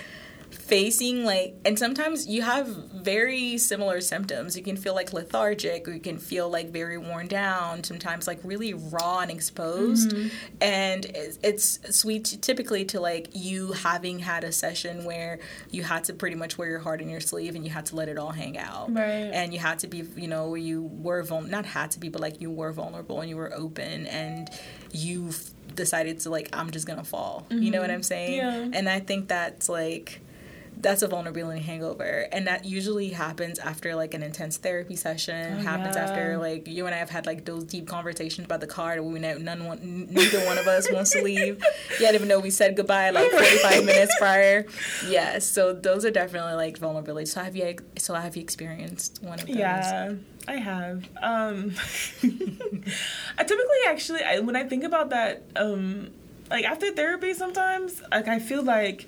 facing like and sometimes you have very similar symptoms you can feel like lethargic or you can feel like very worn down sometimes like really raw and exposed Mm-hmm. and it's, it's sweet typically to like you having had a session where you had to pretty much wear your heart in your sleeve and you had to let it all hang out Right. and you had to be you know where you were vul- not had to be but like you were vulnerable and you were open and you decided to like i'm just gonna fall you know what i'm saying Mm-hmm. Yeah. and i think that's like that's a vulnerability hangover. And that usually happens after like an intense therapy session Oh, happens yeah. after like you and i have had like those deep conversations about the car we know none one, neither one of us wants to leave. Yet even though we said goodbye like 45 minutes prior. Yes so those are definitely like vulnerabilities. So have you so have you experienced one of those? Yeah, I have. Um, I typically actually, I, when I think about that, um, like after therapy, sometimes like I feel like,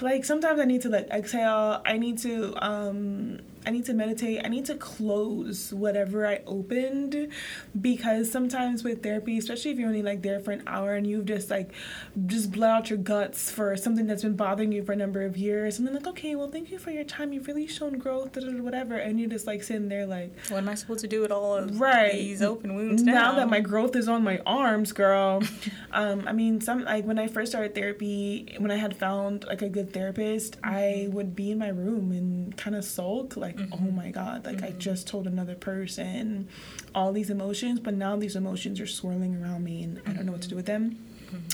like sometimes I need to like exhale. I need to, um, I need to meditate. I need to close whatever I opened because sometimes with therapy, especially if you're only like there for an hour and you've just like just bled out your guts for something that's been bothering you for a number of years, and then like, okay, well, thank you for your time. You've really shown growth, whatever, and you're just like sitting there like, what am i supposed to do with all of right these open wounds now now, that my growth is on my arms girl um i mean some like when i first started therapy when i had found like a good therapist i would be in my room and kind of sulk like oh my god like i just told another person all these emotions but now these emotions are swirling around me and i don't know what to do with them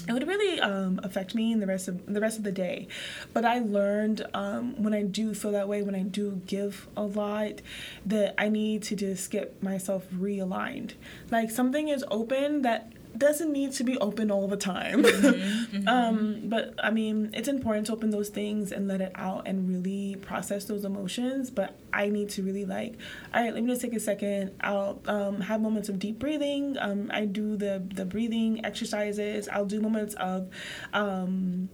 it would really um, affect me in the rest of the rest of the day. But I learned um, when I do feel that way, when I do give a lot, that I need to just get myself realigned. Like something is open that doesn't need to be open all the time. um, but I mean, it's important to open those things and let it out and really process those emotions. But I need to really like, all right, let me just take a second. I'll um, have moments of deep breathing. Um, I do the the breathing exercises. I'll do moments of. Um,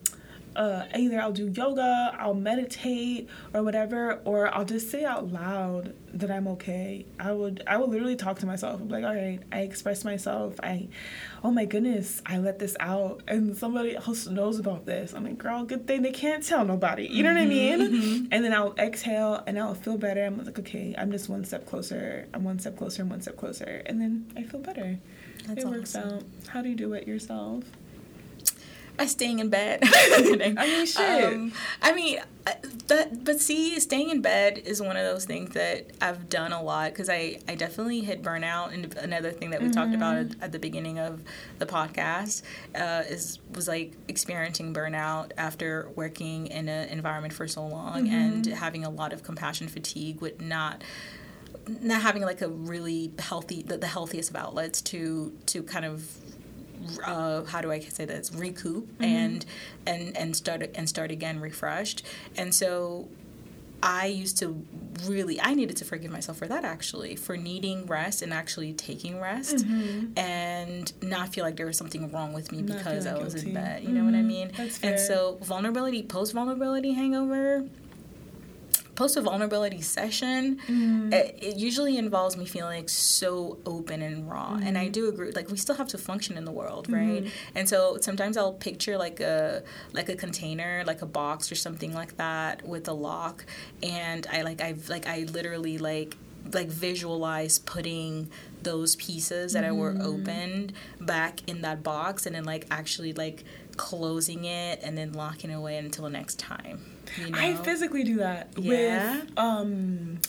uh, either I'll do yoga, I'll meditate, or whatever, or I'll just say out loud that I'm okay. I would, I would literally talk to myself. I'm like, all right, I expressed myself. I, oh my goodness, I let this out, and somebody else knows about this. I'm like, girl, good thing they can't tell nobody. You know what I mean? And then I'll exhale, and I'll feel better. I'm like, okay, I'm just one step closer. I'm one step closer. I'm one step closer, and then I feel better. That's it works out. How do you do it yourself? By staying in bed. I mean, shit. Um, I mean, I- but but see, staying in bed is one of those things that I've done a lot because I I definitely hit burnout. And another thing that we talked about at, at the beginning of the podcast uh, is was like experiencing burnout after working in an environment for so long and having a lot of compassion fatigue with not not having like a really healthy the, the healthiest of outlets to to kind of uh, how do I say this? Recoup and and and start and start again refreshed. And so I used to really I needed to forgive myself for that actually for needing rest and actually taking rest and not feel like there was something wrong with me Not because I was in bed you know what I Mhm. mean? And so vulnerability post vulnerability hangover post a vulnerability session, mm. it, it, usually involves me feeling like so open and raw. Mm. And I mm-hmm. do agree, like we still have to function in the world, right? Mm-hmm. And so sometimes I'll picture like a like a container, like a box or something like that with a lock, and I like I've like I literally like like visualize putting those pieces that mm. were mm-hmm. opened back in that box and then like actually like closing it and then locking it away until the next time. You know? I physically do that yeah. with um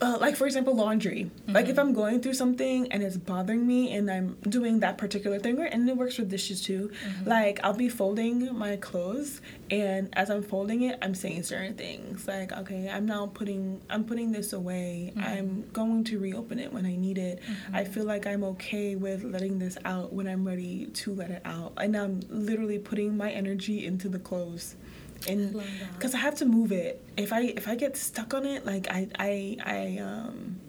uh, like for example laundry mm-hmm. like if mm-hmm. i'm going through something and it's bothering me and i'm doing that particular thing and it works for dishes too mm-hmm. like i'll be folding my clothes and as i'm folding it i'm saying certain things like okay i'm now putting i'm putting this away mm-hmm. i'm going to reopen it when i need it mm-hmm. i feel like i'm okay with letting this out when i'm ready to let it out and i'm literally putting my energy into the clothes and because I, have to move it. If I if I get stuck on it, like I I I um.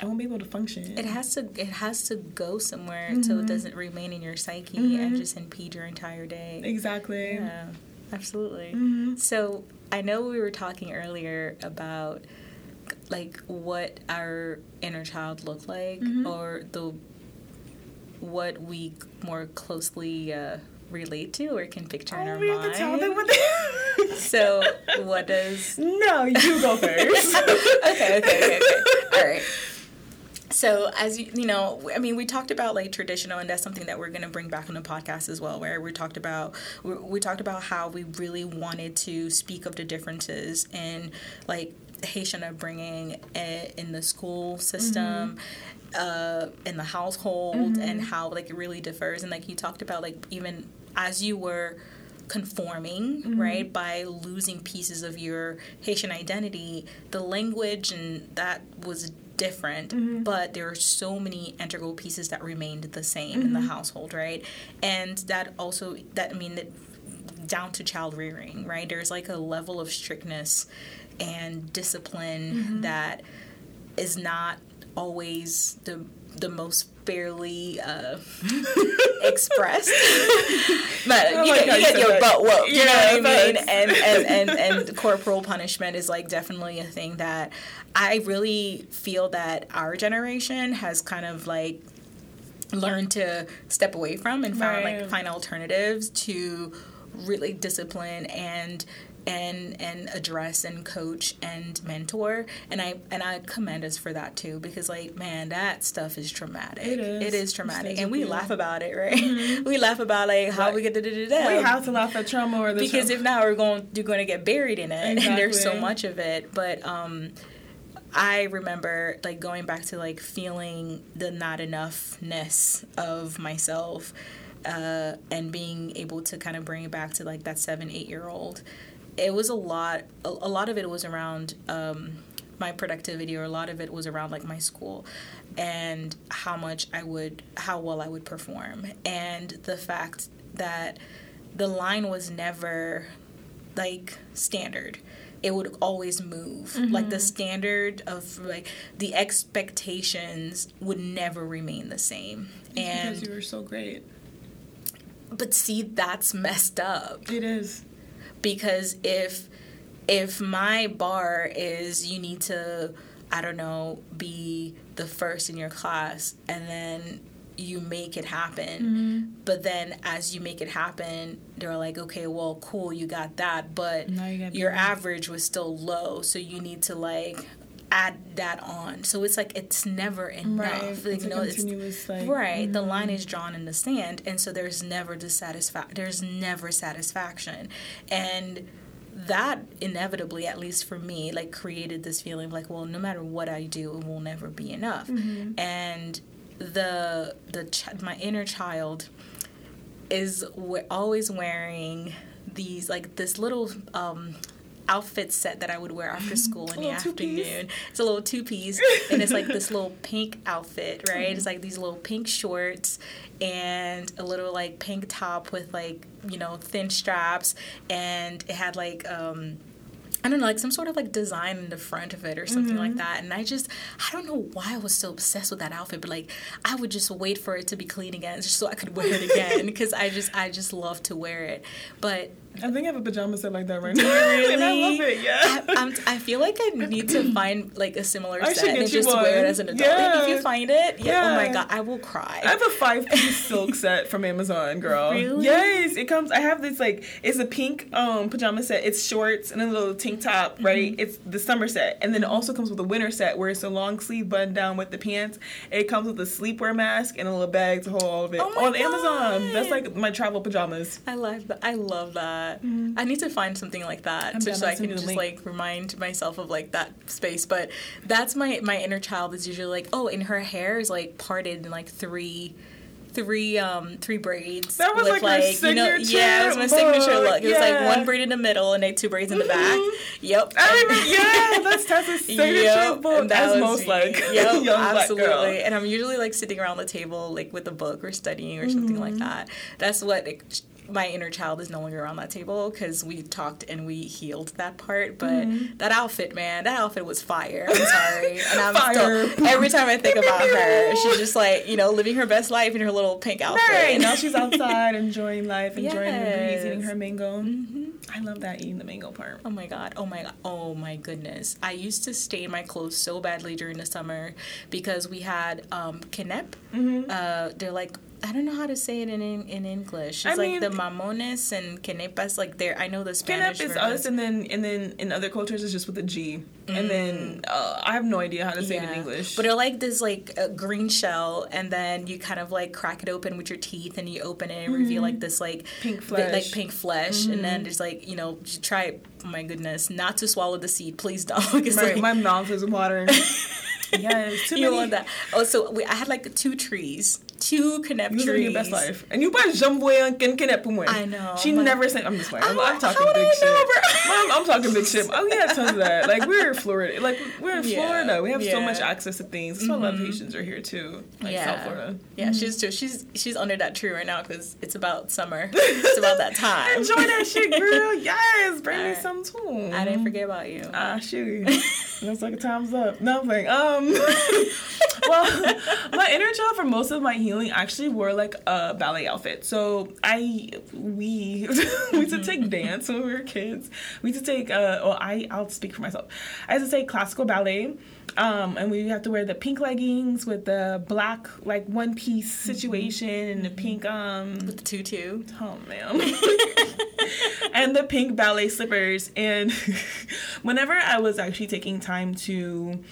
I won't be able to function. It has to. It has to go somewhere mm-hmm. so it doesn't remain in your psyche mm-hmm. and just impede your entire day. Exactly. Yeah, absolutely. Mm-hmm. So I know we were talking earlier about like what our inner child looked like, mm-hmm. or the what we more closely uh, relate to or can picture in our we mind. Have to tell them what they- so what does No, you go first. okay, okay, okay, okay. All right. So as you you know, I mean, we talked about like traditional, and that's something that we're gonna bring back on the podcast as well, where we talked about we, we talked about how we really wanted to speak of the differences in like Haitian upbringing eh, in the school system, mm-hmm uh, in the household mm-hmm. and how like it really differs and like you talked about like even as you were conforming mm-hmm. right by losing pieces of your haitian identity the language and that was different mm-hmm. but there are so many integral pieces that remained the same in the mm-hmm. household right and that also that i mean that down to child rearing right there's like a level of strictness and discipline mm-hmm. that is not always the the most fairly uh, expressed. but oh you, get, you get your butt whooped. You yeah, know what I mean? And, and, and, and corporal punishment is like definitely a thing that I really feel that our generation has kind of like learned to step away from and find right. like find alternatives to really discipline and and and address and coach and mentor. And i and i commend us for that too because like man that stuff is traumatic. It is, it is traumatic. And we laugh about it right? Mm-hmm. we laugh about like how we get to do that we have to laugh at trauma or the because trauma. if not we're going you're going to get buried in it exactly. and there's so much of it. But um I remember like going back to like feeling the not enoughness of myself uh, and being able to kind of bring it back to like that seven, eight year old it was a lot. A, a lot of it was around um, my productivity, or a lot of it was around like my school and how much I would, how well I would perform, and the fact that the line was never like standard. It would always move. Mm-hmm. like the standard of like the expectations would never remain the same. It's and because you were so great. But see that's messed up. It is because if if my bar is you need to I don't know be the first in your class and then you make it happen mm-hmm. but then as you make it happen they're like okay well cool you got that but you your average was still low so you need to like add that on. So it's like it's never enough. Right. Like, you know, it's like, right. Mm-hmm. The line is drawn in the sand, and so there's never dissatisfaction. There's never satisfaction, and that inevitably, at least for me, like created this feeling of like, well, no matter what I do, it will never be enough. Mm-hmm. And the the ch- my inner child is w- always wearing these like this little um, outfit set that I would wear after school in the afternoon. It's a little two piece, and it's like this little pink outfit, right? It's like these little pink shorts and a little like pink top with like you know thin straps, and it had like um, I don't know, like some sort of like design in the front of it or something mm-hmm. like that. And I just, I don't know why I was so obsessed with that outfit, but like I would just wait for it to be clean again just so I could wear it again because I just, I just love to wear it. But I think I have a pajama set like that right now. Really? and I love it. Yeah. I, I'm, I feel like I need to find like a similar I set and just wear it as an adult. Like, if you find it, yeah, Oh my god, I will cry. I have a five piece silk set from Amazon, girl. Really? Yes, it comes. I have this like it's a pink um pajama set. It's shorts and a little tank top, Mm-hmm. right? It's the summer set, and then it also comes with a winter set where it's a long sleeve button down with the pants. It comes with a sleepwear mask and a little bag to hold all of it Oh on Amazon. That's like my travel pajamas. I love that. I love that. I need to find something like that I'm so, so I can just link. like remind myself of like that space. But that's my my inner child is usually like, oh, and her hair is like parted in like three. Three um three braids. That was, with, like, her you know yeah, it was my signature look, look. It was like one braid in the middle and like two braids in the back. Yep. I remember, yeah, that's Tess's signature Yep, book. that As was most me. like yep, young black absolutely. girl. And I'm usually like sitting around the table like with a book or studying or something like Mm-hmm. that. That's what like, my inner child is no longer on that table because we talked and we healed that part. But Mm-hmm. that outfit, man, that outfit was fire. I'm sorry, and I'm Fire. still every time I think about her, she's just like you know living her best life in her little pink outfit. Right. Now she's outside enjoying life, enjoying the breeze, eating her mango. I love that eating the mango part. Oh my god. Oh my god. Oh my goodness. I used to stain my clothes so badly during the summer because we had um kinep. Mm-hmm. Uh they're like I don't know how to say it in in English. It's I like mean- the mamones and kenepas like they're I know the Spanish Pinap is us, and then and then in other cultures it's just with a G, and then uh, I have no idea how to say it in English. Mm. But they're like this like a green shell, and then you kind of like crack it open with your teeth, and you open it and reveal like this like Mm-hmm. Pink bit, like flesh. Mm-hmm. pink flesh, and then there's like you know try it. Oh my goodness, not to swallow the seed, please don't. My, like, my mouth is watering. yes, too you many. want that? Oh, so we, I had like two trees, two connect You trees. living your best life, and you buy jamboy and can can I know, She like- never said. I'm just playing. I'm, I'm talking how big shit. bro? Mom, I'm talking big shit. Oh yeah, tons of that. Like we're in Florida. Like we're in Yeah, Florida. We have so yeah. Mm-hmm. much access to things. That's why a lot of Haitians are here too. Like yeah, South Florida. yeah. She's too. She's she's under that tree right now because it's about summer. it's about that time. Enjoy that shit, girl. Yes, bring me some too. I didn't forget about you. Ah, shoot. Looks like a time's up. Nothing. Um, well, my inner child for most of my healing actually wore like a ballet outfit. So I, we, we used to take dance when we were kids. We used to take, uh, well, I, I'll speak for myself. I used to take classical ballet. Um, and we have to wear the pink leggings with the black like one piece situation and the pink um with the tutu. Oh man. and the pink ballet slippers. And whenever I was actually taking time to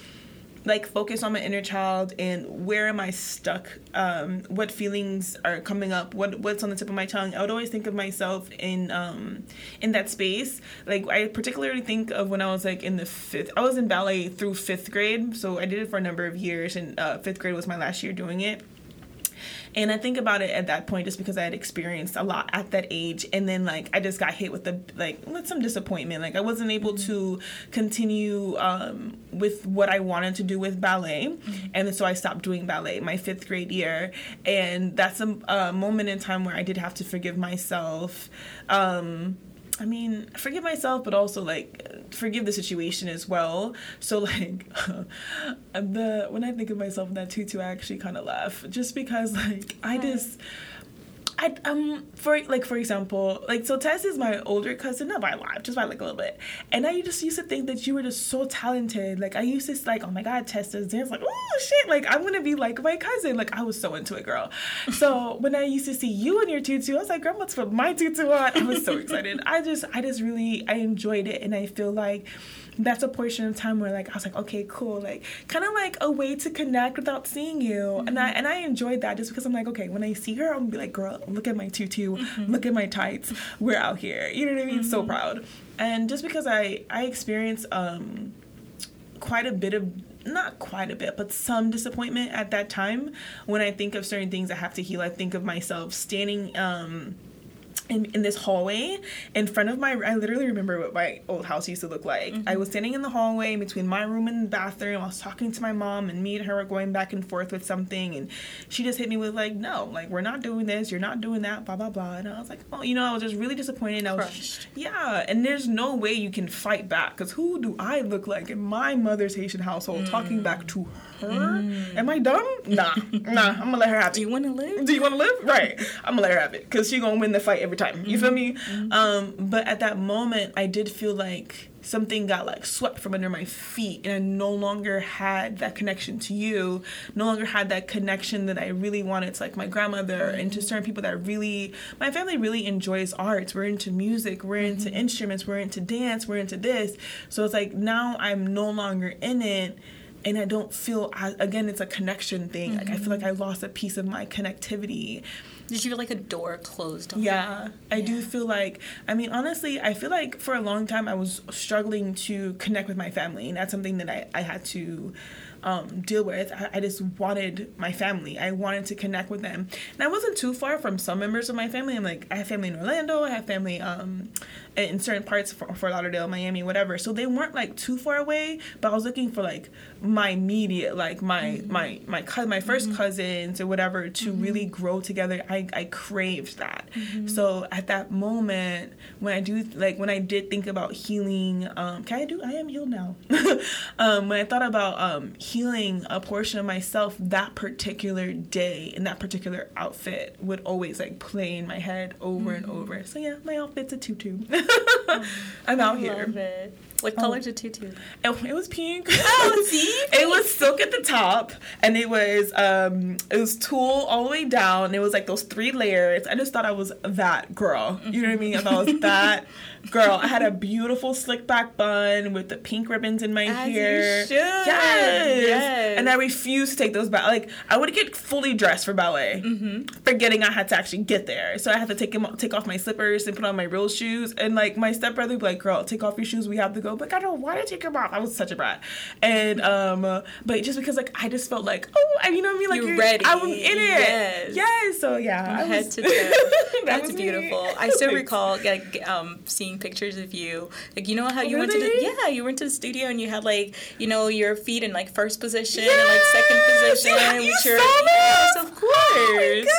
like focus on my inner child and where am I stuck, um, what feelings are coming up, what what's on the tip of my tongue, I would always think of myself in um, in that space. Like I particularly think of when I was like in the fifth. I was in ballet through fifth grade, so I did it for a number of years, and uh, fifth grade was my last year doing it. And I think about it at that point just because I had experienced a lot at that age and then like I just got hit with the like with some disappointment. Like I wasn't able to continue um, with what I wanted to do with ballet. And so I stopped doing ballet my 5th grade year and that's a, a moment in time where I did have to forgive myself. Um, I mean, forgive myself, but also like forgive the situation as well. So like, the when I think of myself in that tutu, I actually kind of laugh just because like I just. I um for like for example like so Tess is my older cousin not by a lot just by like a little bit. And I just used to think that you were just so talented. Like I used to like oh my god Tess does dance like oh shit like I'm gonna be like my cousin. Like I was so into it girl. So when I used to see you in your tutu I was like let's put my tutu on. I was so excited. I just I just really I enjoyed it. And I feel like that's a portion of time where like I was like, okay, cool, like kind of like a way to connect without seeing you, and I and I enjoyed that just because I'm like, okay, when I see her, I'm gonna be like, girl, look at my tutu, look at my tights, we're out here, you know what I mean? So proud, and just because I I experienced um quite a bit of not quite a bit, but some disappointment at that time when I think of certain things I have to heal. I think of myself standing um in, in this hallway in front of my I literally remember what my old house used to look like. I mm-hmm. was standing in the hallway between my room and the bathroom. I was talking to my mom and me and her were going back and forth with something and she just hit me with like, no, like we're not doing this, you're not doing that, blah blah blah. And I was like, oh, you know, I was just really disappointed. And I was Crushed. yeah, and there's no way you can fight back because who do I look like in my mother's Haitian household talking mm. back to her? Am I dumb? Nah, nah. I'm gonna let her have it. Do you want to live? Do you want to live? Right. I'm gonna let her have it because she gonna win the fight every time. You feel me? Um, but at that moment, I did feel like something got like swept from under my feet and I no longer had that connection to you, no longer had that connection that I really wanted to like my grandmother and to certain people that really my family really enjoys arts. We're into music, we're into instruments, we're into dance, we're into this. So it's like now I'm no longer in it and I don't feel again it's a connection thing. Like I feel like I lost a piece of my connectivity. Did you feel like a door closed on Yeah, I do feel like, I mean, honestly, I feel like for a long time I was struggling to connect with my family. And that's something that I, I had to um, deal with. I, I just wanted my family. I wanted to connect with them. And I wasn't too far from some members of my family. I'm like, I have family in Orlando, I have family um, in certain parts for Fort Lauderdale, Miami, whatever. So they weren't like too far away, but I was looking for like my immediate, like my, my, my, cou- my 1st cousins or whatever to really grow together. I, I craved that. So at that moment, when I do, like when I did think about healing, um, can I do, I am healed now. um, when I thought about um, healing a portion of myself, that particular day in that particular outfit would always like play in my head over and over. So yeah, my outfit's a tutu. I'm out here. it. What color's a tutu? It, it was pink. Oh, see? it was silk at the top, and it was um, it was tulle all the way down. It was like those three layers. I just thought I was that girl. You know what I mean? I thought I was that girl. I had a beautiful slick back bun with the pink ribbons in my As you hair. should. Yes. Yes. And I refused to take those back. Like I would get fully dressed for ballet, Mm-hmm. forgetting I had to actually get there. So I had to take him, take off my slippers and put on my real shoes. And like my stepbrother would be like, "Girl, take off your shoes. We have to go." But I don't want to take them off. I was such a brat. And um, but just because like I just felt like, oh, I, you know what I mean? Like You're you're- ready. I was in it. Yes. Yes. So yeah, I head was, to toe. That That's was me. beautiful. I still recall like um, seeing pictures of you. Like you know how you went to the yeah you went to the studio and you had like you know your feet in like first position and like second position Yes, you with your yes of course Oh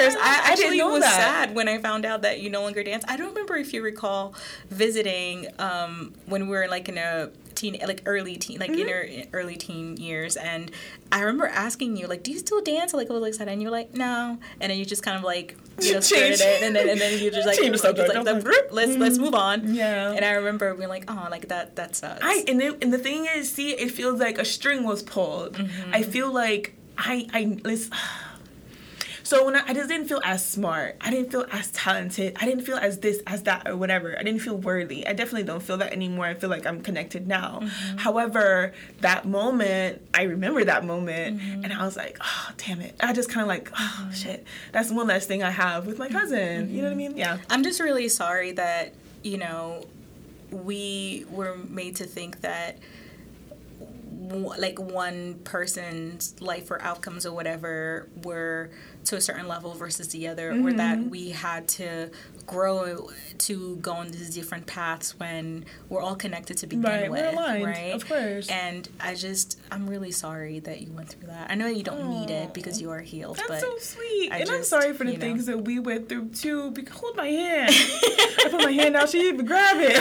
I, I didn't actually know was that. sad when I found out that you no longer dance. I don't remember if you recall visiting um, when we were like in a teen like early teen like in our early teen years and I remember asking you like do you still dance like a little excited and you're like no and then you just kind of like you know skirted it and then and then you just like, Change the like, like, I was the- like, let's let's move on Yeah. and I remember being like oh like that that sucks I and, it, and the thing is, see, it feels like a string was pulled. Mm-hmm. I feel like I I listen. So when I, I just didn't feel as smart, I didn't feel as talented, I didn't feel as this, as that, or whatever. I didn't feel worthy. I definitely don't feel that anymore. I feel like I'm connected now. Mm-hmm. However, that moment, I remember that moment, Mm-hmm. and I was like, oh damn it. I just kind of like, oh shit. That's one less thing I have with my cousin. You know what I mean? Yeah. I'm just really sorry that, you know, we were made to think that like one person's life or outcomes or whatever were to a certain level versus the other or that Mm-hmm. we had to grow to go on these different paths when we're all connected to begin Right, with we're aligned, right of course. and i just i'm really sorry that you went through that i know you don't need it because you are healed That's but so sweet. I and I'm sorry for the know. things that we went through too. Because hold my hand. I put my hand out, she didn't even grab it.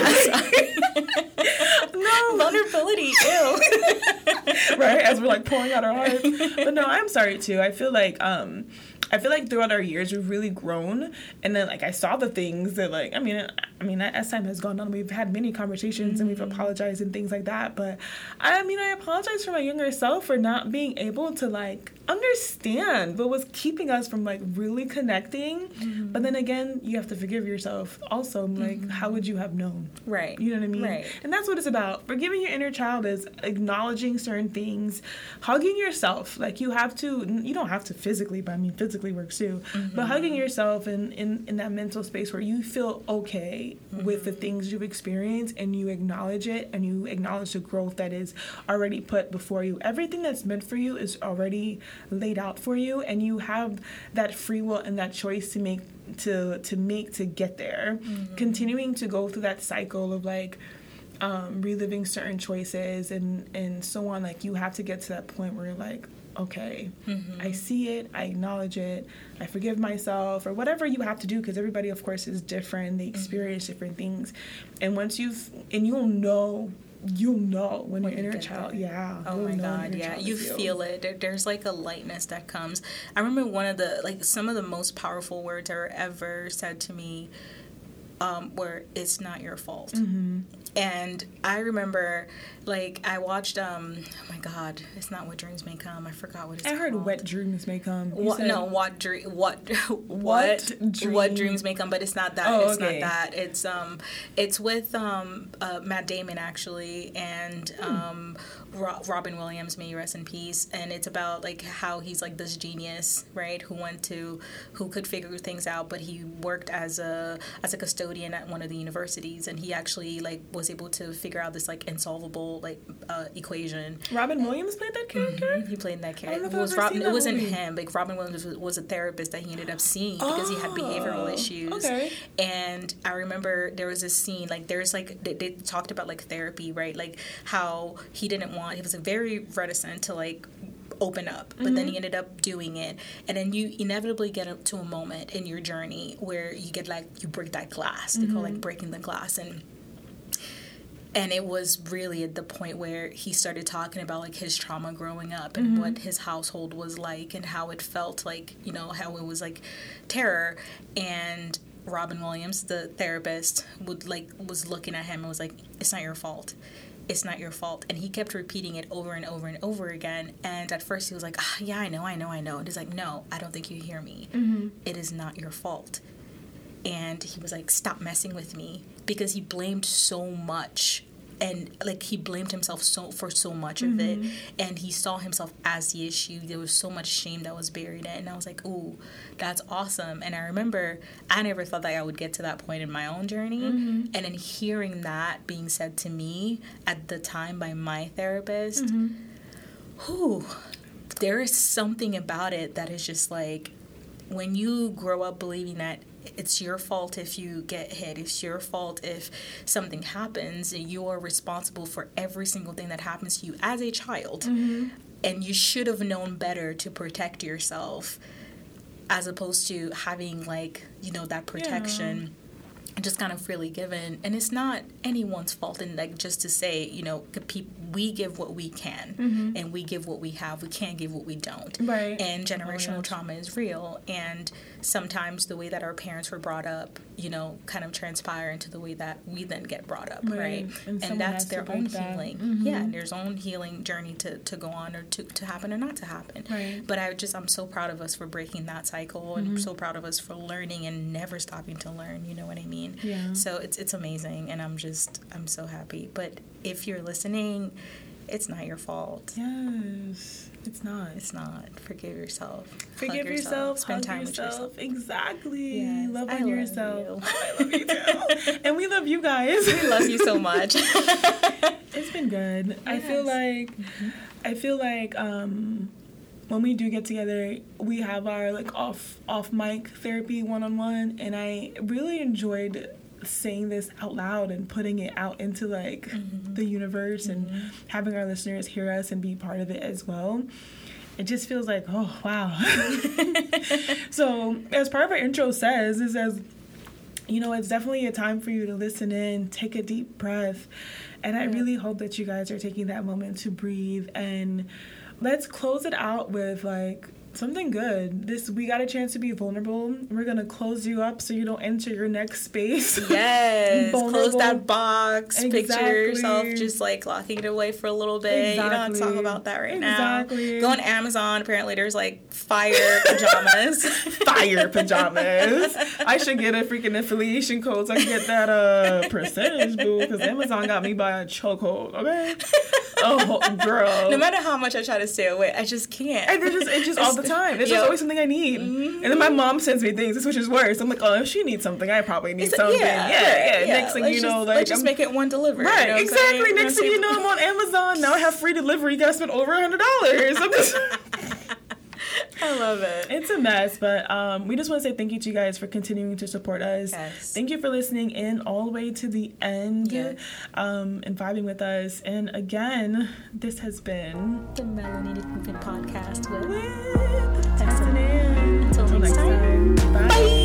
no, vulnerability ew right? As we're like pouring out our hearts. But no, I'm sorry too. I feel like um I feel like throughout our years we've really grown. And then like I saw the things that like I mean I mean as time has gone on. We've had many conversations and we've mm-hmm. apologized and things like that. But I mean I apologize for my younger self for not being able to like understand what was keeping us from like really connecting mm-hmm. but then again you have to forgive yourself also like mm-hmm. how would you have known right you know what I mean? right And that's what it's about. Forgiving your inner child is acknowledging certain things, hugging yourself. Like you have to, you don't have to physically, but I mean, physically works too. But mm-hmm. hugging yourself in, in, in that mental space where you feel okay with the things you've experienced and you acknowledge it and you acknowledge the growth that is already put before you. Everything that's meant for you is already laid out for you, and you have that free will and that choice to make to to make to get there. Mm-hmm. Continuing to go through that cycle of like um, reliving certain choices and and so on like you have to get to that point where you're like okay mm-hmm. i see it i acknowledge it i forgive myself or whatever you have to do because everybody of course is different they mm-hmm. experience different things. And once you've and you'll know you'll know when, When your you inner child, there. yeah. Oh my god, yeah. You feel it. There, there's like a lightness that comes. I remember one of the like some of the most powerful words that were ever said to me um, were "It's not your fault." Mm-hmm. And I remember, like, I watched. um Oh my god, it's not what dreams may come. I forgot what it's. I heard called. wet dreams may come. You What, said- no, what dream? What what what dream- dreams may come? But it's not that. Oh, it's okay. not that. It's um, it's with um, uh, Matt Damon actually, and Hmm. um, Ro- Robin Williams, may you rest in peace. And it's about like how he's like this genius, right? Who went to, who could figure things out, but he worked as a as a custodian at one of the universities, and he actually like was able to figure out this like insolvable like uh, equation. Robin Williams played that character? He played that character. It was Robin. It wasn't movie. him. Like Robin Williams was, was a therapist that he ended up seeing because he had behavioral Oh, issues. okay. And I remember there was a scene like there's like they, they talked about like therapy, right? Like how he didn't want. He was very reticent to like open up but then he ended up doing it and then you inevitably get up to a moment in your journey where you get like you break that glass they call like breaking the glass and and it was really at the point where he started talking about like his trauma growing up and what his household was like and how it felt like you know how it was like terror. And robin williams the therapist would like was looking at him and was like it's not your fault. It's not your fault. And he kept repeating it over and over and over again. And at first he was like ah, yeah i know i know i know. And he's like no i don't think you hear me. It is not your fault. And he was like stop messing with me because he blamed so much and like he blamed himself so for so much of it. Mm-hmm. And he saw himself as the issue. There was so much shame that was buried in it. And i was like ooh that's awesome. And i remember i never thought that i would get to that point in my own journey. Mm-hmm. And then hearing that being said to me at the time by my therapist mm-hmm. whew, there is something about it that is just like when you grow up believing that it's your fault if you get hit, it's your fault if something happens, you are responsible for every single thing that happens to you as a child, mm-hmm. and you should have known better to protect yourself as opposed to having like you know that protection just kind of freely given and it's not anyone's fault and like just to say you know we give what we can and we give what we have we can't give what we don't Right. and generational yes. trauma is real and sometimes the way that our parents were brought up you know kind of transpire into the way that we then get brought up Right. right, And and, that's their own that. healing Mhm. yeah there's their own healing journey to, to go on or to, to happen or not to happen Right. but i just i'm so proud of us for breaking that cycle and Mm-hmm. i'm so proud of us for learning and never stopping to learn you know what i mean Yeah. so it's it's amazing and i'm just i'm so happy but if you're listening it's not your fault Yes, it's not. it's not forgive yourself Forgive yourself, spend hug time yourself. with yourself Exactly. Yes, love on yourself. you. I love you too. and we love you guys. we love you so much It's been good. I feel like I feel like um when we do get together, we have our like off off mic therapy one on one and I really enjoyed saying this out loud and putting it out into like mm-hmm. the universe and mm-hmm. having our listeners hear us and be part of it as well. It just feels like, oh wow. so as part of our intro says, it says you know, it's definitely a time for you to listen in, take a deep breath. And I really hope that you guys are taking that moment to breathe and let's close it out with like something good. This we got a chance to be vulnerable. We're going to close you up so you don't enter your next space. yes close that box Exactly. picture yourself just like locking it away for a little bit Exactly. you don't have to talk about that right now. Exactly. now go on amazon apparently there's like fire pajamas Fire pajamas. I should get a freaking affiliation code so I can get that uh percentage boo because Amazon got me by a chokehold. Okay. Oh, girl. no matter how much i try to stay away i just can't And it's just, it's just all the time. It's just always something I need. And then my mm-hmm. mom sends me things, which is worse. I'm like, oh, if she needs something, I probably need It's- something. Yeah, yeah. right, Next thing Let's you know, just, like, let's just I'm- make it one delivery right, you know exactly. Next thing you know, I'm on Amazon. Now I have free delivery. You gotta spend over a hundred dollars. I'm just. i love it It's a mess, but um, we just want to say thank you to you guys for continuing to support us. Yes. Thank you for listening in all the way to the end um, and vibing with us. And again, this has been the melanated movement podcast with with Tessa Until next time. Bye. Bye.